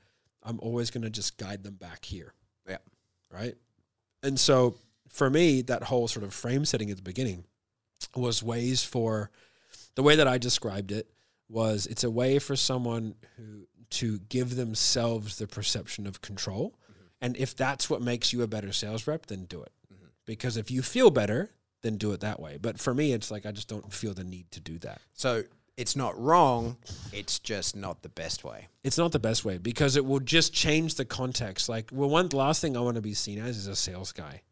I'm always going to just guide them back here Yeah. right? And so for me, that whole sort of frame setting at the beginning was ways for the way that I described it was it's a way for someone who to give themselves the perception of control. Mm-hmm. And if that's what makes you a better sales rep, then do it. Mm-hmm. Because if you feel better, then do it that way. But for me, it's like I just don't feel the need to do that. So it's not wrong. It's just not the best way. It's not the best way because it will just change the context. Like, well, one last thing I want to be seen as is a sales guy.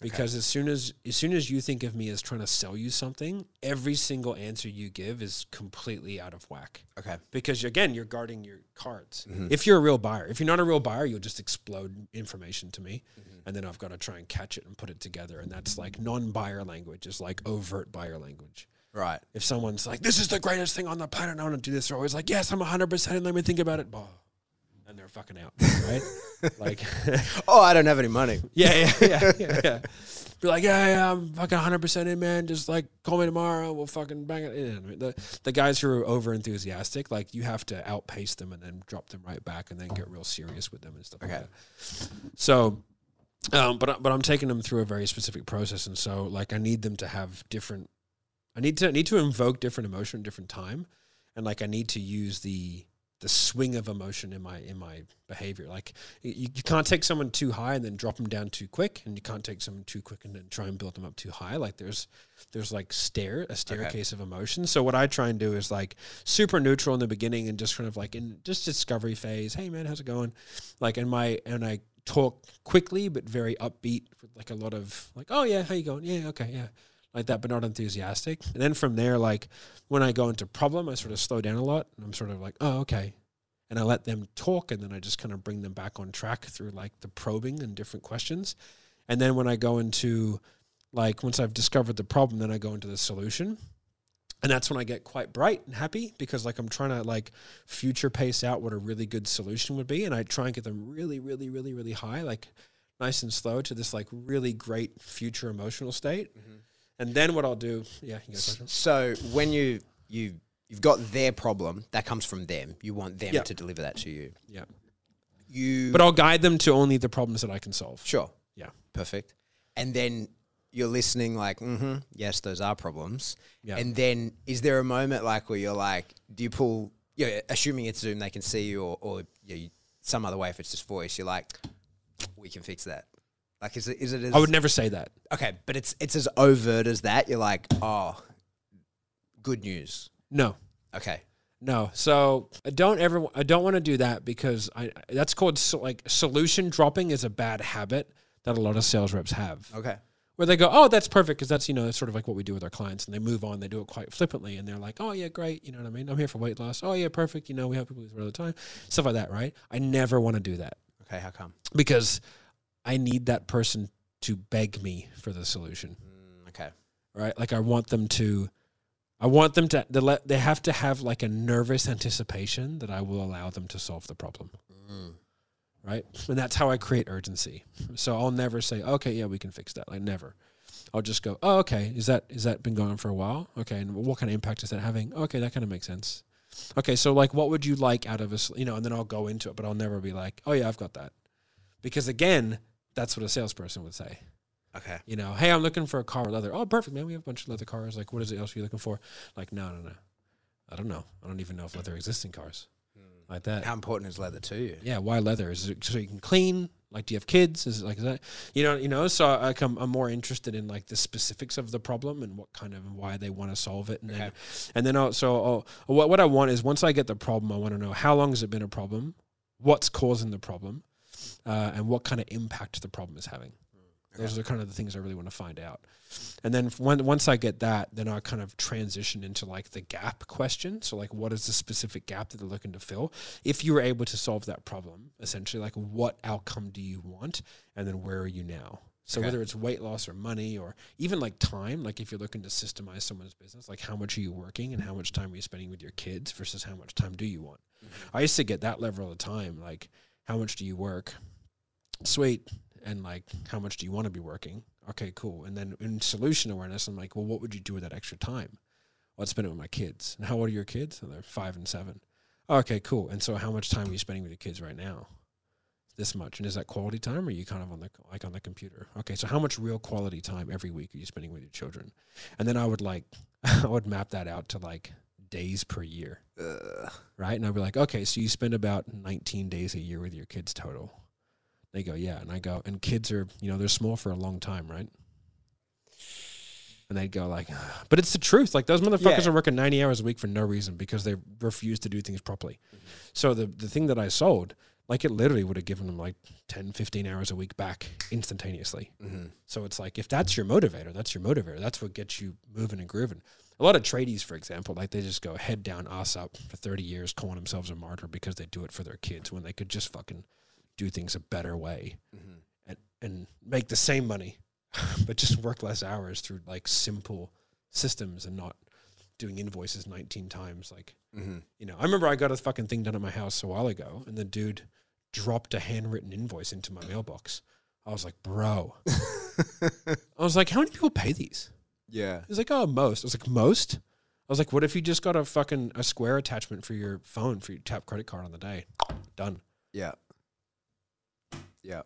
Because as soon as as soon as you think of me as trying to sell you something, every single answer you give is completely out of whack. Okay. Because again, you're guarding your cards. Mm-hmm. If you're a real buyer, if you're not a real buyer, you'll just explode information to me, mm-hmm. and then I've got to try and catch it and put it together. And that's like non-buyer language is like overt buyer language Right. if someone's like, "This is the greatest thing on the planet," I want to do this. They're always like, "Yes, I'm 100 percent." And let me think about it. Bah. And they're fucking out, right? like, Oh, I don't have any money. yeah, yeah, yeah, yeah, yeah. Be like, yeah, yeah, I'm fucking 100 percent in, man. Just like call me tomorrow. We'll fucking bang it. in. The the guys who are over enthusiastic, like you have to outpace them and then drop them right back, and then get real serious with them and stuff Okay. like that. So, um, but but I'm taking them through a very specific process, and so like I need them to have different. I need to I need to invoke different emotion at different time, and like I need to use the the swing of emotion in my in my behavior. Like you, you can't take someone too high and then drop them down too quick, and you can't take someone too quick and then try and build them up too high. Like there's there's like stair a staircase of emotion. So what I try and do is like super neutral in the beginning and just kind of like in just discovery phase. Hey man, how's it going? Like in my and I talk quickly but very upbeat with like a lot of like oh yeah how you going yeah okay yeah like that but not enthusiastic. And then from there like when i go into problem i sort of slow down a lot and i'm sort of like oh okay. And i let them talk and then i just kind of bring them back on track through like the probing and different questions. And then when i go into like once i've discovered the problem then i go into the solution. And that's when i get quite bright and happy because like i'm trying to like future pace out what a really good solution would be. And i try and get them really really really really high like nice and slow to this like really great future emotional state. Mm-hmm. And then what I'll do, yeah, you got? So when you you you've got their problem, that comes from them. You want them Yeah. to deliver that to you. yeah. You But I'll guide them to only the problems that I can solve. sure, Yeah. perfect. And then you're listening, like, mm-hmm, yes, those are problems. Yeah. And then is there a moment like where you're like, do you pull? Yeah, assuming it's Zoom, they can see you, or, or you, some other way. If it's just voice, you're like, we can fix that. Like, is it is it? As, I would never say that. Okay, but it's it's as overt as that. You're like, oh, good news. No. Okay. No, so I don't ever. I don't want to do that because I. That's called so, like solution dropping is a bad habit that a lot of sales reps have. Okay. Where they go, oh, that's perfect because that's you know that's sort of like what we do with our clients, and they move on. They do it quite flippantly, and they're like, oh yeah, great, you know what I mean? I'm here for weight loss. Oh yeah, perfect. You know, we have people lose weight all the time, stuff like that, right? I never want to do that Okay. How come? because I need that person to beg me for the solution Mm, okay. right? Like I want them to, I want them to, they, let, they have to have like a nervous anticipation that I will allow them to solve the problem, Mm. right? And that's how I create urgency. So I'll never say, okay, yeah, we can fix that. Like never. I'll just go, oh, okay, is that is that been going on for a while? Okay, and what kind of impact is that having? Okay, that kind of makes sense. Okay, so like, what would you like out of us? You know, and then I'll go into it, but I'll never be like, oh yeah, I've got that, because again, that's what a salesperson would say. Okay. You know, hey, I'm looking for a car with leather. Oh, perfect, man. We have a bunch of leather cars. Like, what is it else you're you looking for? Like, no, no, no. I don't know. I don't even know if leather exists in cars. Hmm. Like that. How important is leather to you? yeah, why leather? Is it so you can clean? Like, do you have kids? Is it like is that? You know, you know. So I come, I'm more interested in like the specifics of the problem and what kind of why they want to solve it, and then Okay. and then also what what I want is once I get the problem, I want to know how long has it been a problem, what's causing the problem, uh, and what kind of impact the problem is having. Those are kind of the things I really want to find out. And then when, once I get that, then I kind of transition into like the gap question. So like, what is the specific gap that they're looking to fill? If you were able to solve that problem, essentially, like what outcome do you want, and then where are you now? So Okay. whether it's weight loss or money or even like time, like if you're looking to systemize someone's business, like how much are you working and how much time are you spending with your kids versus how much time do you want? I used to get that level of time, like how much do you work? Sweet. And like how much do you want to be working? Okay, cool. And then in solution awareness, I'm like, well, what would you do with that extra time? Well, I'd spend it with my kids. And how old are your kids? And they're five and seven. Okay, cool. And so how much time are you spending with your kids right now? This much. And is that quality time or are you kind of on the like on the computer? Okay, so how much real quality time every week are you spending with your children? And then I would like I would map that out to like days per year. Right? And I'd be like, okay, so you spend about 19 days a year with your kids total. They go, yeah. And I go, and kids are, you know, they're small for a long time, right? And they'd go like, but it's the truth. Like those motherfuckers Yeah. are working 90 hours a week for no reason because they refuse to do things properly. So the, the thing that I sold, like it literally would have given them like 10, 15 hours a week back instantaneously. Mm-hmm. So it's like if that's your motivator, that's your motivator. That's what gets you moving and grooving. A lot of tradies, for example, like they just go head down, ass up for thirty years, calling themselves a martyr because they do it for their kids when they could just fucking do things a better way Mm-hmm. and and make the same money, but just work less hours through like simple systems and not doing invoices nineteen times. Like Mm-hmm. you know, I remember I got a fucking thing done at my house a while ago, and the dude dropped a handwritten invoice into my mailbox. I was like, bro. I was like, how many people pay these? Yeah. He's like, oh, most. I was like, most? I was like, what if you just got a fucking a square attachment for your phone for your tap credit card on the day? Done. Yeah. Yeah.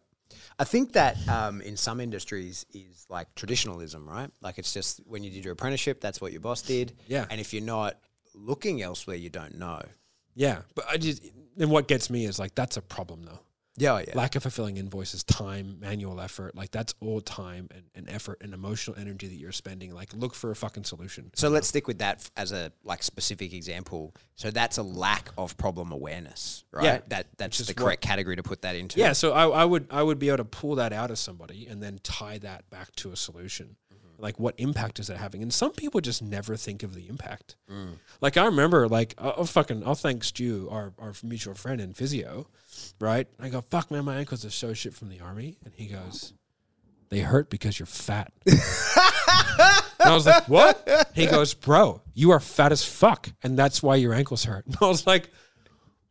I think that um, in some industries is like traditionalism, right? Like it's just when you did your apprenticeship, that's what your boss did. Yeah. And if you're not looking elsewhere, you don't know. Yeah. But I just then what gets me is like that's a problem though. Yeah, oh, yeah. Lack of fulfilling invoices, time, manual effort, like that's all time and, and effort and emotional energy that you're spending. Like look for a fucking solution. So let's stick with that as a like specific example. So that's a lack of problem awareness, right? Yeah. That that's the what- correct category to put that into. Yeah, so I, I would I would be able to pull that out of somebody and then tie that back to a solution. Like what impact is it having? And some people just never think of the impact. Mm. Like I remember, like I'll I'll fucking oh, I'll thank Stu, our our mutual friend in physio, right? I go, fuck man, my ankles are so shit from the army, and he goes, they hurt because you're fat. and I was like, what? He goes, bro, you are fat as fuck, and that's why your ankles hurt. And I was like,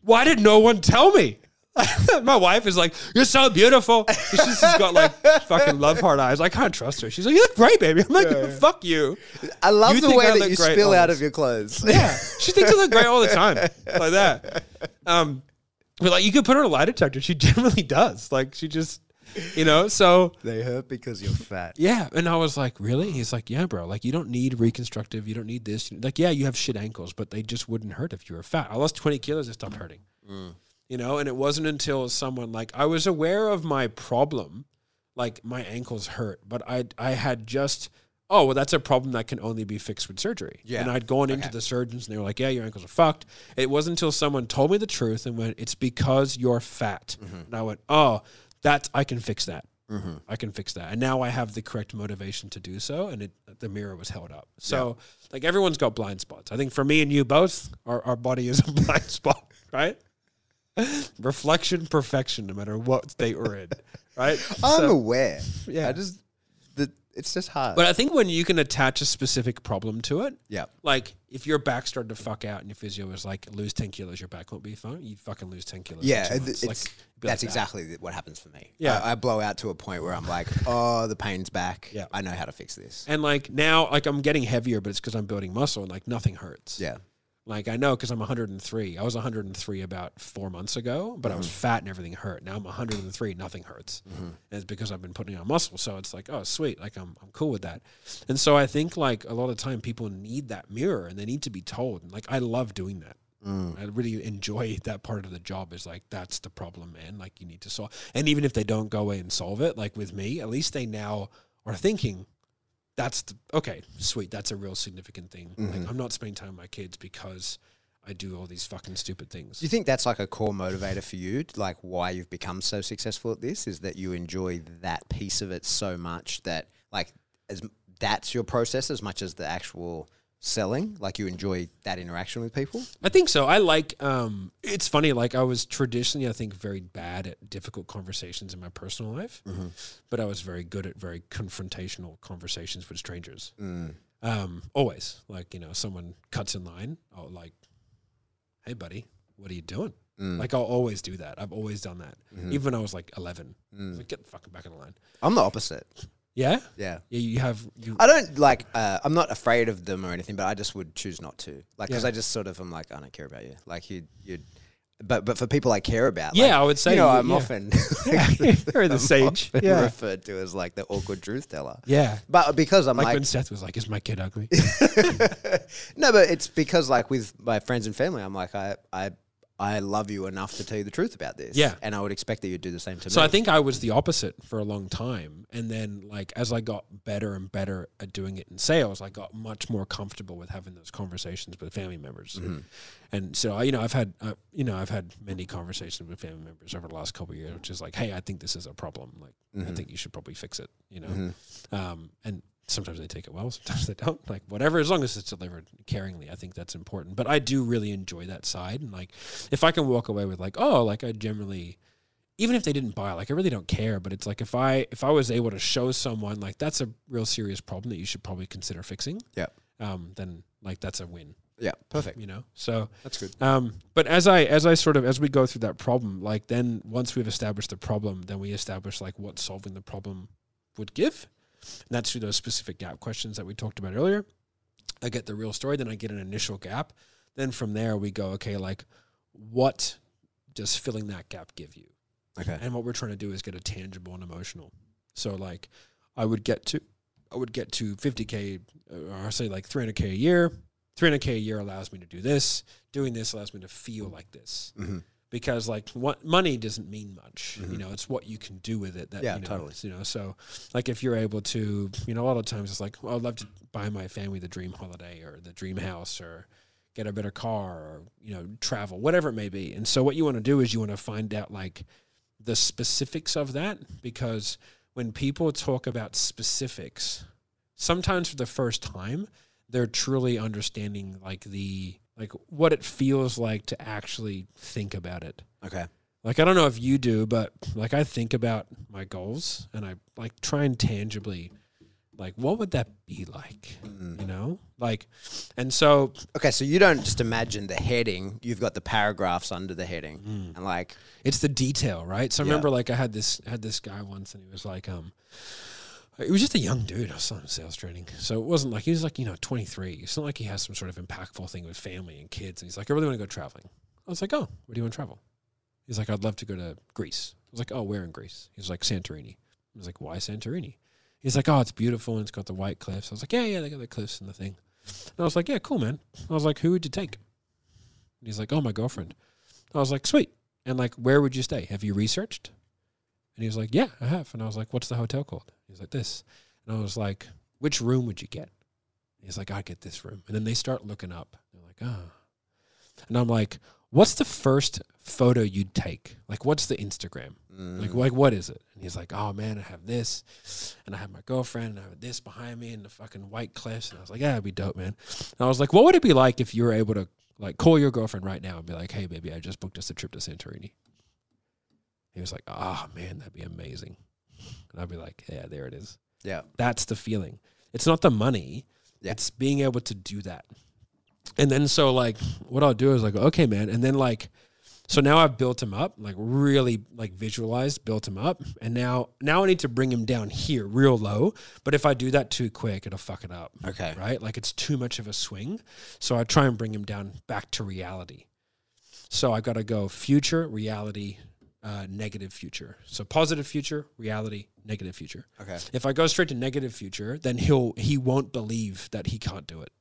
why did no one tell me? My wife is like, "You're so beautiful." She's just got like fucking love heart eyes. I can't trust her. She's like, "You look great, baby." I'm like, "Fuck you." I love You the way that you spill out of your clothes. Yeah, she thinks I look great all the time, like that. Um, but like, you could put her on a lie detector. She generally does. Like, she just, you know. So they hurt because you're fat. yeah, and I was like, really? He's like, yeah, bro. Like, you don't need reconstructive. You don't need this. Like, yeah, you have shit ankles, but they just wouldn't hurt if you were fat. I lost twenty kilos. It stopped hurting. You know, and it wasn't until someone like I was aware of my problem, like my ankles hurt, but I I had just. Oh well, that's a problem that can only be fixed with surgery. Yeah. and I'd gone into the surgeons, and they were like, "Yeah, your ankles are fucked." It wasn't until someone told me the truth and went, "It's because you're fat," mm-hmm. and I went, "Oh, that's I can fix that. Mm-hmm. I can fix that. And now I have the correct motivation to do so. And it, the mirror was held up. So, like, everyone's got blind spots. I think for me and you both, our, our body is a blind spot, right? Reflection, perfection, no matter what state we're in, right? I'm So- aware. Yeah. I just the it's just hard. but I think when you can attach a specific problem to it, yeah. like if your back started to fuck out and your physio was like, lose 10 kilos, your back won't be fine, you fucking lose 10 kilos. Yeah, it's, Like, it'd like that's that. exactly what happens for me. Yeah. I, I blow out to a point where I'm like, oh, the pain's back. Yeah. I know how to fix this. And like now, like I'm getting heavier, but it's because I'm building muscle and like nothing hurts. Yeah. Like I know because I'm 103. I was 103 about four months ago, but I was mm-hmm. fat and everything hurt. Now I'm 103, nothing hurts. Mm-hmm. And it's because I've been putting on muscle. So it's like, oh, sweet. Like I'm, I'm cool with that. And so I think like a lot of time people need that mirror and they need to be told. And like I love doing that. Mm. I really enjoy that part of the job. Is like that's the problem, man. Like you need to solve. And even if they don't go away and solve it, like with me, at least they now are thinking that's the, okay, sweet. That's a real significant thing. Like mm-hmm. I'm not spending time with my kids because I do all these fucking stupid things. Do you think that's like a core motivator for you? Like why you've become so successful at this is that you enjoy that piece of it so much that like as that's your process as much as the actual selling. Like you enjoy that interaction with people. I think so. I like. Um, it's funny. Like I was traditionally, I think, very bad at difficult conversations in my personal life, mm-hmm. but I was very good at very confrontational conversations with strangers. Mm. Um, always, like you know, someone cuts in line. I'll like, hey, buddy, what are you doing? Mm. Like I'll always do that. I've always done that, mm-hmm. even when I was like eleven. I was like, get the fucking back in the line. I'm the opposite. Yeah, Yeah. yeah. You have you. I don't like. Uh, I'm not afraid of them or anything, but I just would choose not to. Like, because Yeah. I just sort of am like, I don't care about you. Like you, you. But but for people I care about, Yeah, like, I would say you know I'm yeah. often You're the sage. Yeah, referred to as like the awkward truth teller. yeah. But because I'm Like, like, when Seth was like, "Is my kid ugly?" no, but it's because like with my friends and family, I'm like I I I love you enough to tell you the truth about this. Yeah. and I would expect that you'd do the same to So me. So I think I was the opposite for a long time, and then like as I got better and better at doing it in sales, I got much more comfortable with having those conversations with family members. And so I, you know, I've had uh, you know I've had many conversations with family members over the last couple of years, which is like, hey, I think this is a problem. Like, I think you should probably fix it. You know, um, and sometimes they take it well, sometimes they don't. Like whatever, as long as it's delivered caringly, I think that's important. But I do really enjoy that side, and like if I can walk away with like, oh, like I generally even if they didn't buy like i really don't care but it's like if i if i was able to show someone like that's a real serious problem that you should probably consider fixing yeah, um then like that's a win yeah, perfect. you know so That's good. um but as i as i sort of as we go through that problem like then once we've established the problem then we establish like what solving the problem would give and that's through those specific gap questions that we talked about earlier i get the real story then i get an initial gap then from there we go okay like what does filling that gap give you Okay. and what we're trying to do is get a tangible and emotional. So like, I would get to, I would get to 50k, uh, or say like 300k a year. 300k a year allows me to do this. Doing this allows me to feel like this. Mm-hmm. Because like what money doesn't mean much, you mm-hmm. know. It's what you can do with it. That Yeah, you know, totally. You know, so like if you're able to, you know, a lot of times it's like, well, I'd love to buy my family the dream holiday or the dream house or get a better car or you know travel, whatever it may be. And so what you want to do is you want to find out like the specifics of that because when people talk about specifics, sometimes for the first time, they're truly understanding like the like what it feels like to actually think about it. Okay. Like I don't know if you do, but like I think about my goals and I like try and tangibly Like, what would that be like? Mm. You know, like, and so Okay, so you don't just imagine the heading; you've got the paragraphs under the heading, Mm. and like, it's the detail, right? So I Yeah. remember, like, I had this had this guy once, and he was like, um, he was just a young dude. I was on sales training, so it wasn't like he was like you know 23. It's not like he has some sort of impactful thing with family and kids. And he's like, I really want to go traveling. I was like, oh, where do you want to travel? He's like, I'd love to go to Greece. I was like, oh, where in Greece? He's like, Santorini. I was like, why Santorini? He's like, oh, it's beautiful and it's got the white cliffs. I was like, yeah, yeah, they got the cliffs and the thing. And I was like, yeah, cool, man. I was like, who would you take? And he's like, oh, my girlfriend. I was like, sweet. And like, where would you stay? Have you researched? And he was like, yeah, I have. And I was like, what's the hotel called? He's like, this. And I was like, which room would you get? He's like, I'd get this room. And then they start looking up. They're like, ah. And I'm like, what's the first photo you'd take? Like, what's the Instagram? Like, like what is it? And he's like, oh man, I have this, and I have my girlfriend, and I have this behind me, and the fucking white cliffs. And I was like, yeah, it'd be dope, man. And I was like, what would it be like if you were able to like call your girlfriend right now and be like, hey, baby, I just booked us a trip to Santorini. He was like, oh man, that'd be amazing. And I'd be like, yeah, there it is. yeah, That's the feeling. It's not the money. Yeah. It's being able to do that. And then so like what I'll do is like, okay, man. And then like so now I've built him up, like really like visualized, built him up. And now now I need to bring him down here real low. But if I do that too quick, it'll fuck it up. Okay. Right? Like it's too much of a swing. So I try and bring him down back to reality. So I gotta go future, reality, uh, negative future. So positive future, reality, negative future. okay, If I go straight to negative future, then he'll he won't believe that he can't do it.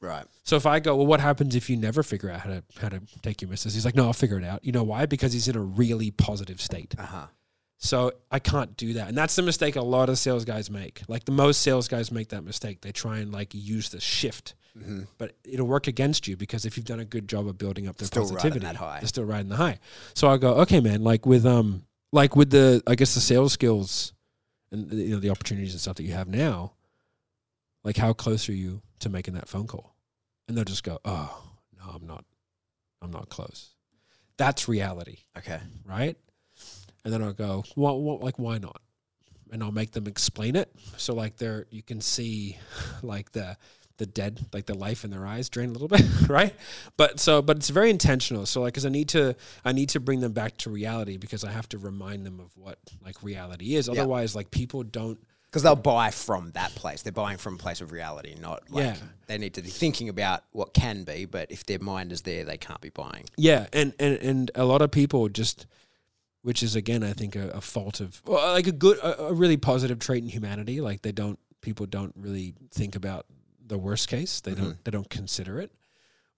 right, So if I go, well, what happens if you never figure out how to how to take your misses? He's like, no, I'll figure it out. You know why? Because he's in a really positive state. uh huh, So I can't do that, and that's the mistake a lot of sales guys make. Like the most sales guys make that mistake. They try and like use the shift, Mm-hmm. but it'll work against you because if you've done a good job of building up their Still positivity, they're still riding the high. So I go, okay, man. Like with um, like with the I guess the sales skills and the, you know the opportunities and stuff that you have now. Like how close are you to making that phone call? And they'll just go, oh no, I'm not, I'm not close. That's reality okay, right? And then I'll go, well, well, like, why not? And I'll make them explain it. So like there, you can see like the the dead, like the life in their eyes drain a little bit, right? But so, but it's very intentional. So like, cause I need to, I need to bring them back to reality because I have to remind them of what like reality is. Otherwise, like people don't. because they'll buy from that place. They're buying from a place of reality, not like Yeah. they need to be thinking about what can be. But if their mind is there, they can't be buying. Yeah, and and and a lot of people just, which is again, I think a, a fault of well, like a good, a, a really positive trait in humanity. Like they don't, people don't really think about the worst case. They don't, mm-hmm. they don't consider it.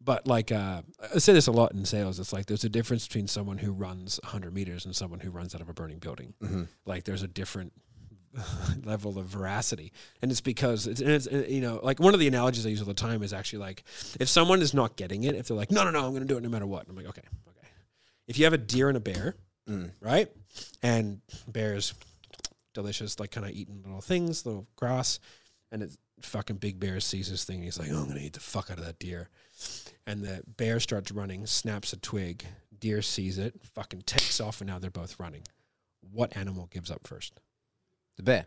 But like uh, I say this a lot in sales. It's like there's a difference between someone who runs 100 meters and someone who runs out of a burning building. Mm-hmm. Like there's a different level of veracity, and it's because it's, and it's you know like one of the analogies I use all the time is actually like if someone is not getting it, if they're like no no no I'm going to do it no matter what. I'm like okay okay. If you have a deer and a bear, mm. right, and bears delicious like kind of eating little things, little grass, and it's fucking big bear sees this thing. He's like, oh, I'm gonna eat the fuck out of that deer. And the bear starts running, snaps a twig. Deer sees it, fucking takes off, and now they're both running. What animal gives up first? The bear,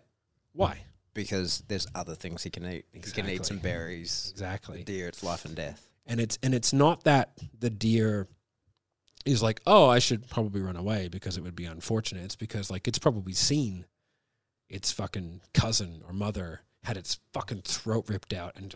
Why? because there's other things he can eat. He can eat some berries. Exactly. Deer, it's life and death. And it's and it's not that the deer is like, oh, I should probably run away because it would be unfortunate. It's because like it's probably seen its fucking cousin or mother had its fucking throat ripped out and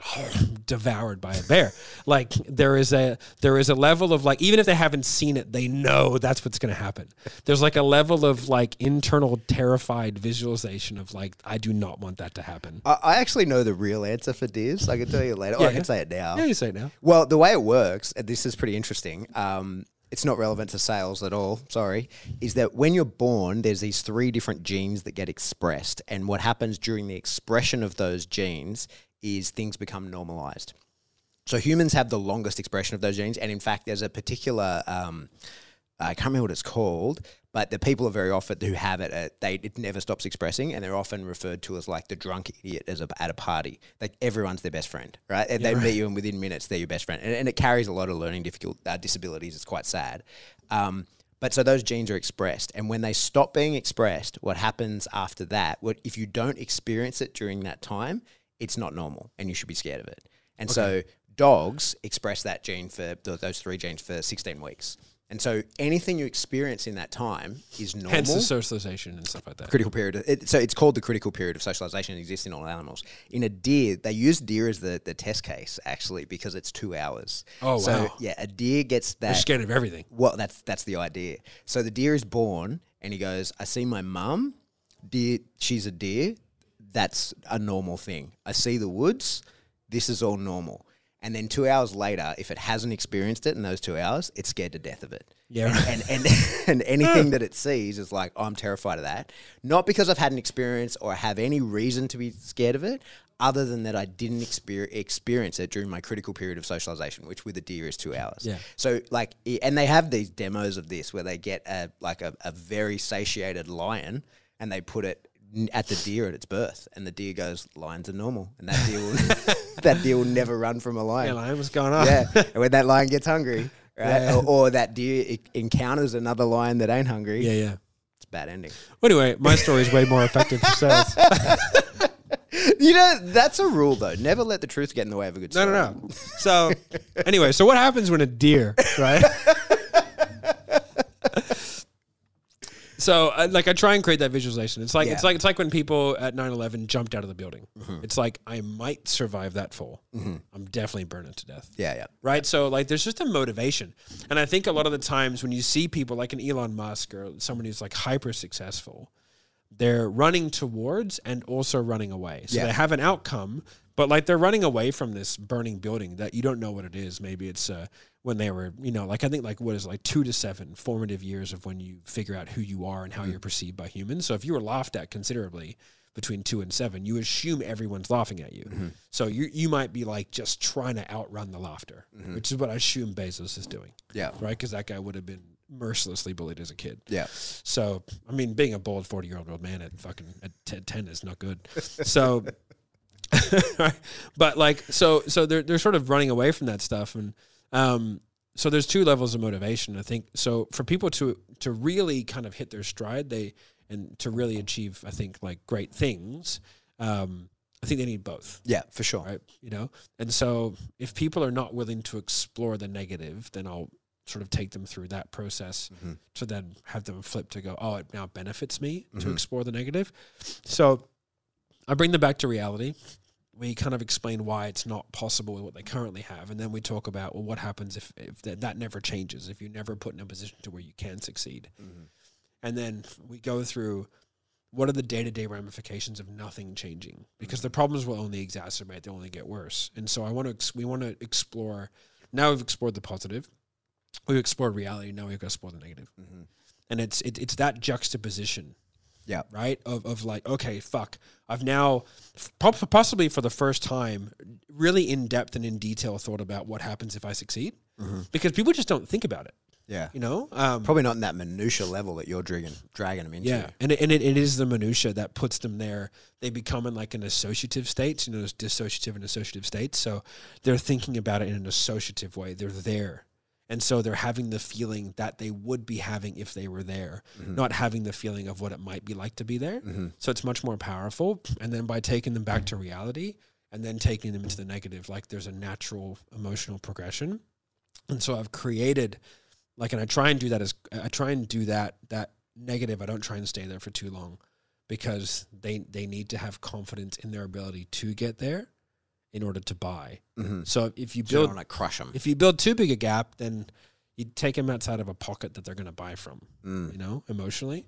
devoured by a bear. Like there is a there is a level of like even if they haven't seen it, they know that's what's going to happen. There's like a level of like internal terrified visualization of like I do not want that to happen. I, I actually know the real answer for deers. I can tell you later. Oh, I Yeah. can say it now. Yeah, you say it now. Well, the way it works, and this is pretty interesting. Um, it's not relevant to sales at all. Sorry, is that when you're born, there's these three different genes that get expressed, and what happens during the expression of those genes is things become normalized. So humans have the longest expression of those genes, and in fact, there's a particular um, I can't remember what it's called, but the people are very often who have it, uh, they it never stops expressing, and they're often referred to as like the drunk idiot as a, at a party. Like everyone's their best friend, right? And they meet you, and within minutes they're your best friend, and, and it carries a lot of learning difficult uh, disabilities. It's quite sad. Um, But so those genes are expressed, and when they stop being expressed, what happens after that? What if you don't experience it during that time? It's not normal, and you should be scared of it. And so dogs express that gene for those three genes for 16 weeks. And so anything you experience in that time is normal Hence the socialization and stuff like that. critical period. It, so it's called the critical period of socialization. It exists in all animals. In a deer, they use deer as the, the test case actually because it's two hours. Oh, so, wow. yeah, a deer gets They're that. scared of everything. Well, that's that's the idea. So the deer is born, and he goes, "I see my mum. Deer, she's a deer. That's a normal thing. I see the woods. This is all normal." And then two hours later, if it hasn't experienced it in those two hours, it's scared to death of it. Yeah, And and, and, and anything that it sees is like, "Oh, I'm terrified of that. Not because I've had an experience or I have any reason to be scared of it, other than that I didn't exper- experience it during my critical period of socialization, which with a deer is two hours. Yeah. So like, and they have these demos of this where they get a like a, a very satiated lion and they put it at the deer at its birth, and the deer goes, "Lions are normal," and that deer will that deer will never run from a Yeah, lion. lion, what's going on? Yeah, and when that lion gets hungry, right, Yeah. or, or that deer encounters another lion that ain't hungry, yeah, yeah. it's a bad ending. Well, anyway, my story is way more effective for sales. You know, that's a rule though. Never let the truth get in the way of a good story. No, no, no. So, anyway, so what happens when a deer, right? so, uh, like, I try and create that visualization. It's like it's like it's like when people at 9-11 jumped out of the building. It's like I might survive that fall. I'm definitely burning to death. Yeah, yeah. Right. So like there's just a motivation. And I think a lot of the times when you see people like an Elon Musk or someone who's like hyper successful, they're running towards and also running away. So Yeah. they have an outcome, but like they're running away from this burning building that you don't know what it is. Maybe it's uh, when they were, you know, like I think like what is it, like two to seven formative years of when you figure out who you are and how mm-hmm. you're perceived by humans. So if you were laughed at considerably between two and seven, you assume everyone's laughing at you. Mm-hmm. So you you might be like just trying to outrun the laughter, mm-hmm. which is what I assume Bezos is doing, Yeah. right? Because that guy would have been mercilessly bullied as a kid. Yeah. So, I mean, being a bold 40 year old man at fucking at 10, 10 is not good. So, but like, so, so they're, they're sort of running away from that stuff. And, um, so there's two levels of motivation, I think. So for people to, to really kind of hit their stride, they, and to really achieve, I think, like great things, um, I think they need both Yeah, for sure. right? You know, and so if people are not willing to explore the negative, then I'll sort of take them through that process Mm-hmm. to then have them flip to go, oh, it now benefits me to Mhm. explore the negative. So I bring them back to reality. We kind of explain why it's not possible with what they currently have, and then we talk about well, what happens if if that, that never changes, if you never put in a position to where you can succeed, Mm-hmm. and then we go through what are the day to day ramifications of nothing changing? Because the problems will only exacerbate; they'll only get worse. And so I want to ex- we want to explore. Now we've explored the positive, we've explored reality. Now we've got to explore the negative. Mhm. And it's it, it's that juxtaposition, Yeah. right? Of of like, okay, fuck, I've now possibly for the first time really in depth and in detail thought about what happens if I succeed, because people just don't think about it. Yeah. You know, um, Probably not in that minutia level that you're dragging dragging them into. yeah, and it, and it, it is the minutia that puts them there. They become in like an associative state, you know, those dissociative and associative states. So they're thinking about it in an associative way. They're there, and so they're having the feeling that they would be having if they were there, mm-hmm. not having the feeling of what it might be like to be there. Mm-hmm. So it's much more powerful. And then by taking them back to reality, and then taking them into the negative, like there's a natural emotional progression. And so I've created like and I try and do that as I try and do that that negative I don't try and stay there for too long because they they need to have confidence in their ability to get there in order to buy. Mm-hmm. So if you So you build crush them. if you build too big a gap then you take them outside of a pocket that they're going to buy from, Mm. you know, emotionally.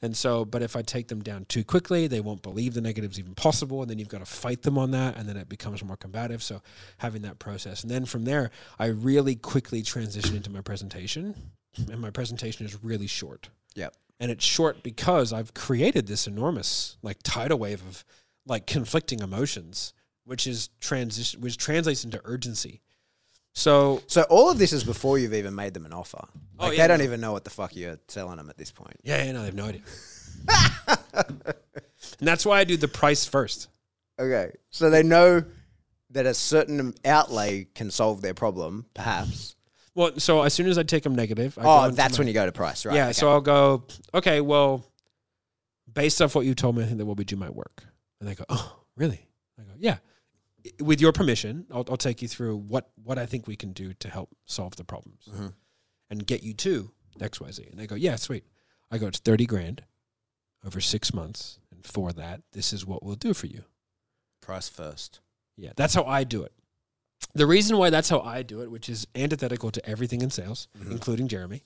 And so, but if I take them down too quickly, they won't believe the negative's even possible. And then you've got to fight them on that. And then it becomes more combative. So having that process. And then from there, I really quickly transition into my presentation. And my presentation is really short. Yep. And it's short because I've created this enormous like tidal wave of like conflicting emotions, which is transition, which translates into urgency. So So all of this is before you've even made them an offer. Oh, Like yeah, they don't no. even know what the fuck you're selling them at this point. Yeah, yeah, no, they have no idea. and that's why I do the price first. Okay. So they know that a certain outlay can solve their problem, perhaps. Well, so as soon as I take them negative, I Oh, that's my- when you go to price, right? yeah. okay. So I'll go. Okay, well, based off what you told me, I think that what we do might work. And they go, oh, really? I go, yeah. With your permission, I'll, I'll take you through what what I think we can do to help solve the problems Mhm. and get you to X Y Z. And they go, yeah, sweet. I go, it's thirty grand over six months, and for that, this is what we'll do for you. price first. Yeah, that's how I do it. The reason why that's how I do it, which is antithetical to everything in sales, Mhm. including Jeremy.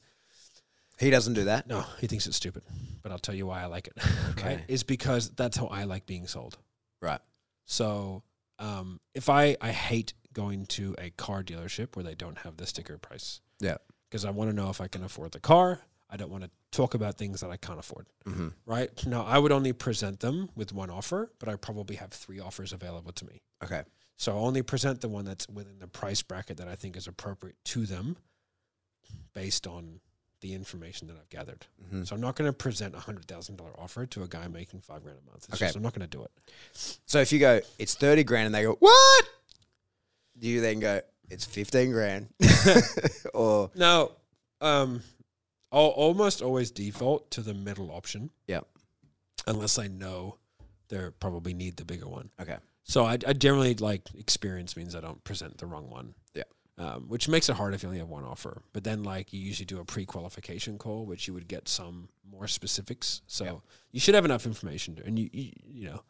He doesn't do that. No, he thinks it's stupid, but I'll tell you why I like it. Okay. Right? Is because that's how I like being sold. Right. So, um, if I I hate going to a car dealership where they don't have the sticker price. Yeah. Because I want to know if I can afford the car. I don't want to talk about things that I can't afford. Mm-hmm. Right. Now, I would only present them with one offer, but I probably have three offers available to me. Okay. So I'll only present the one that's within the price bracket that I think is appropriate to them based on the information that I've gathered. Mhm. So I'm not going to present a hundred thousand dollar offer to a guy making five grand a month. It's Okay. just, I'm not going to do it. So if you go, it's thirty grand, and they go, what? Do you then go, it's fifteen grand, or Now, um, I'll almost always default to the middle option. Yeah, Unless I know they probably need the bigger one. okay, So I, I generally like experience means I don't present the wrong one. Yeah. Um, which makes it hard if you only have one offer. But then like you usually do a pre-qualification call, which you would get some more specifics. So Yeah. you should have enough information, to, and you, you you know,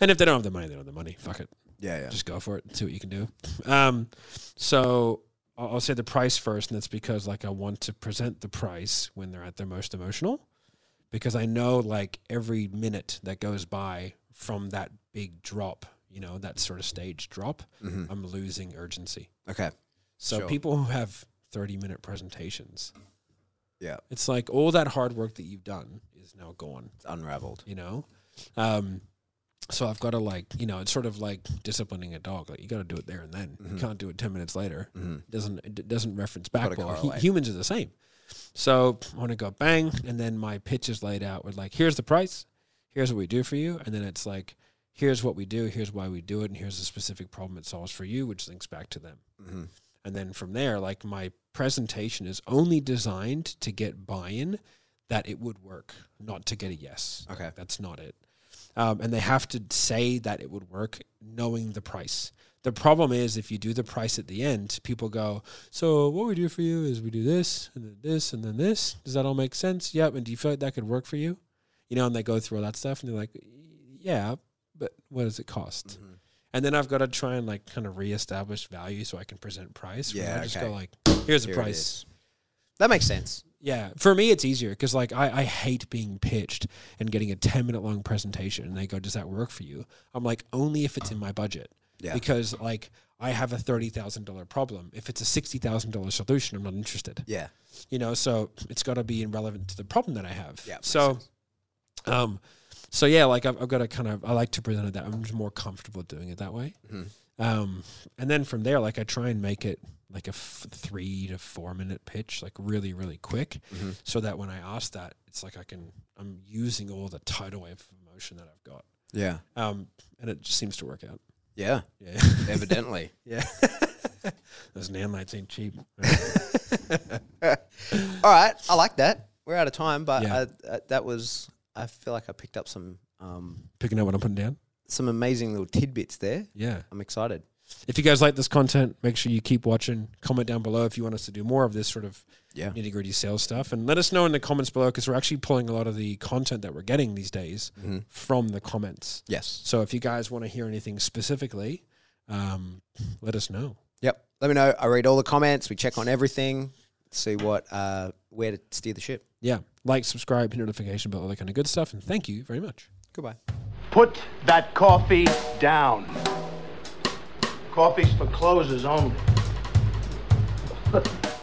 and if they don't have the money, they don't have the money. Fuck it, yeah, yeah, just go for it. And see what you can do. Um, so I'll, I'll say the price first, and that's because like I want to present the price when they're at their most emotional, because I know like every minute that goes by from that big drop, you know, that sort of stage drop, Mhm. I'm losing urgency. okay, So Sure. people who have 30 minute presentations, yeah, it's like all that hard work that you've done is now gone, it's unraveled. you know? Um, so I've got to like, you know, it's sort of like disciplining a dog. Like you got to do it there and then. You Mhm. can't do it 10 minutes later. Mm-hmm. It doesn't, it doesn't reference back. Well, correlate. humans are the same. So I want to go bang. And then my pitch is laid out with like, here's the price. Here's what we do for you. And then it's like, here's what we do. Here's why we do it. And here's the specific problem it solves for you, which links back to them. Mm-hmm. And then from there, like my presentation is only designed to get buy in that it would work, not to get a yes. Okay. That's not it. Um, and they have to say that it would work knowing the price. The problem is if you do the price at the end, people go, So what we do for you is we do this and then this and then this. Does that all make sense? Yep. And do you feel like that could work for you? You know, and they go through all that stuff and they're like, Yeah, but what does it cost? Mm-hmm. And then I've got to try and like kind of reestablish value so I can present price. Yeah, I just okay. go like, here's the Here it price. That makes sense. Yeah, for me it's easier because like I, I hate being pitched and getting a ten minute long presentation and they go, does that work for you? I'm like, only if it's in my budget. Yeah. Because like I have a thirty thousand dollar problem. If it's a sixty thousand dollar solution, I'm not interested. Yeah. You know, so it's got to be relevant to the problem that I have. Yeah, So, sense. um, so yeah, like I've, I've got to kind of I like to present it that I'm just more comfortable doing it that way. Mhm. Um, and then from there, like I try and make it like a f- three to four minute pitch, like really, really quick, Mhm. so that when I ask that, it's like I can I'm using all the tidal wave of emotion that I've got. Yeah. Um, and it just seems to work out. Yeah. Yeah, Evidently. yeah. Those nan lights ain't cheap. All right, I like that. We're out of time, but Yeah. I, uh, that was. I feel like I picked up some um, Picking up what I'm putting down. some amazing little tidbits there. Yeah. I'm excited. If you guys like this content, make sure you keep watching. Comment down below if you want us to do more of this sort of Yeah. nitty gritty sales stuff, and let us know in the comments below because we're actually pulling a lot of the content that we're getting these days Mhm. from the comments. Yes. So if you guys want to hear anything specifically, um, let us know. Yep. Let me know. I read all the comments. We check on everything. See what uh, where to steer the ship. Yeah, like, subscribe, hit notification bell, all that kind of good stuff, and thank you very much. Goodbye. Put that coffee down. Coffee's for closers only.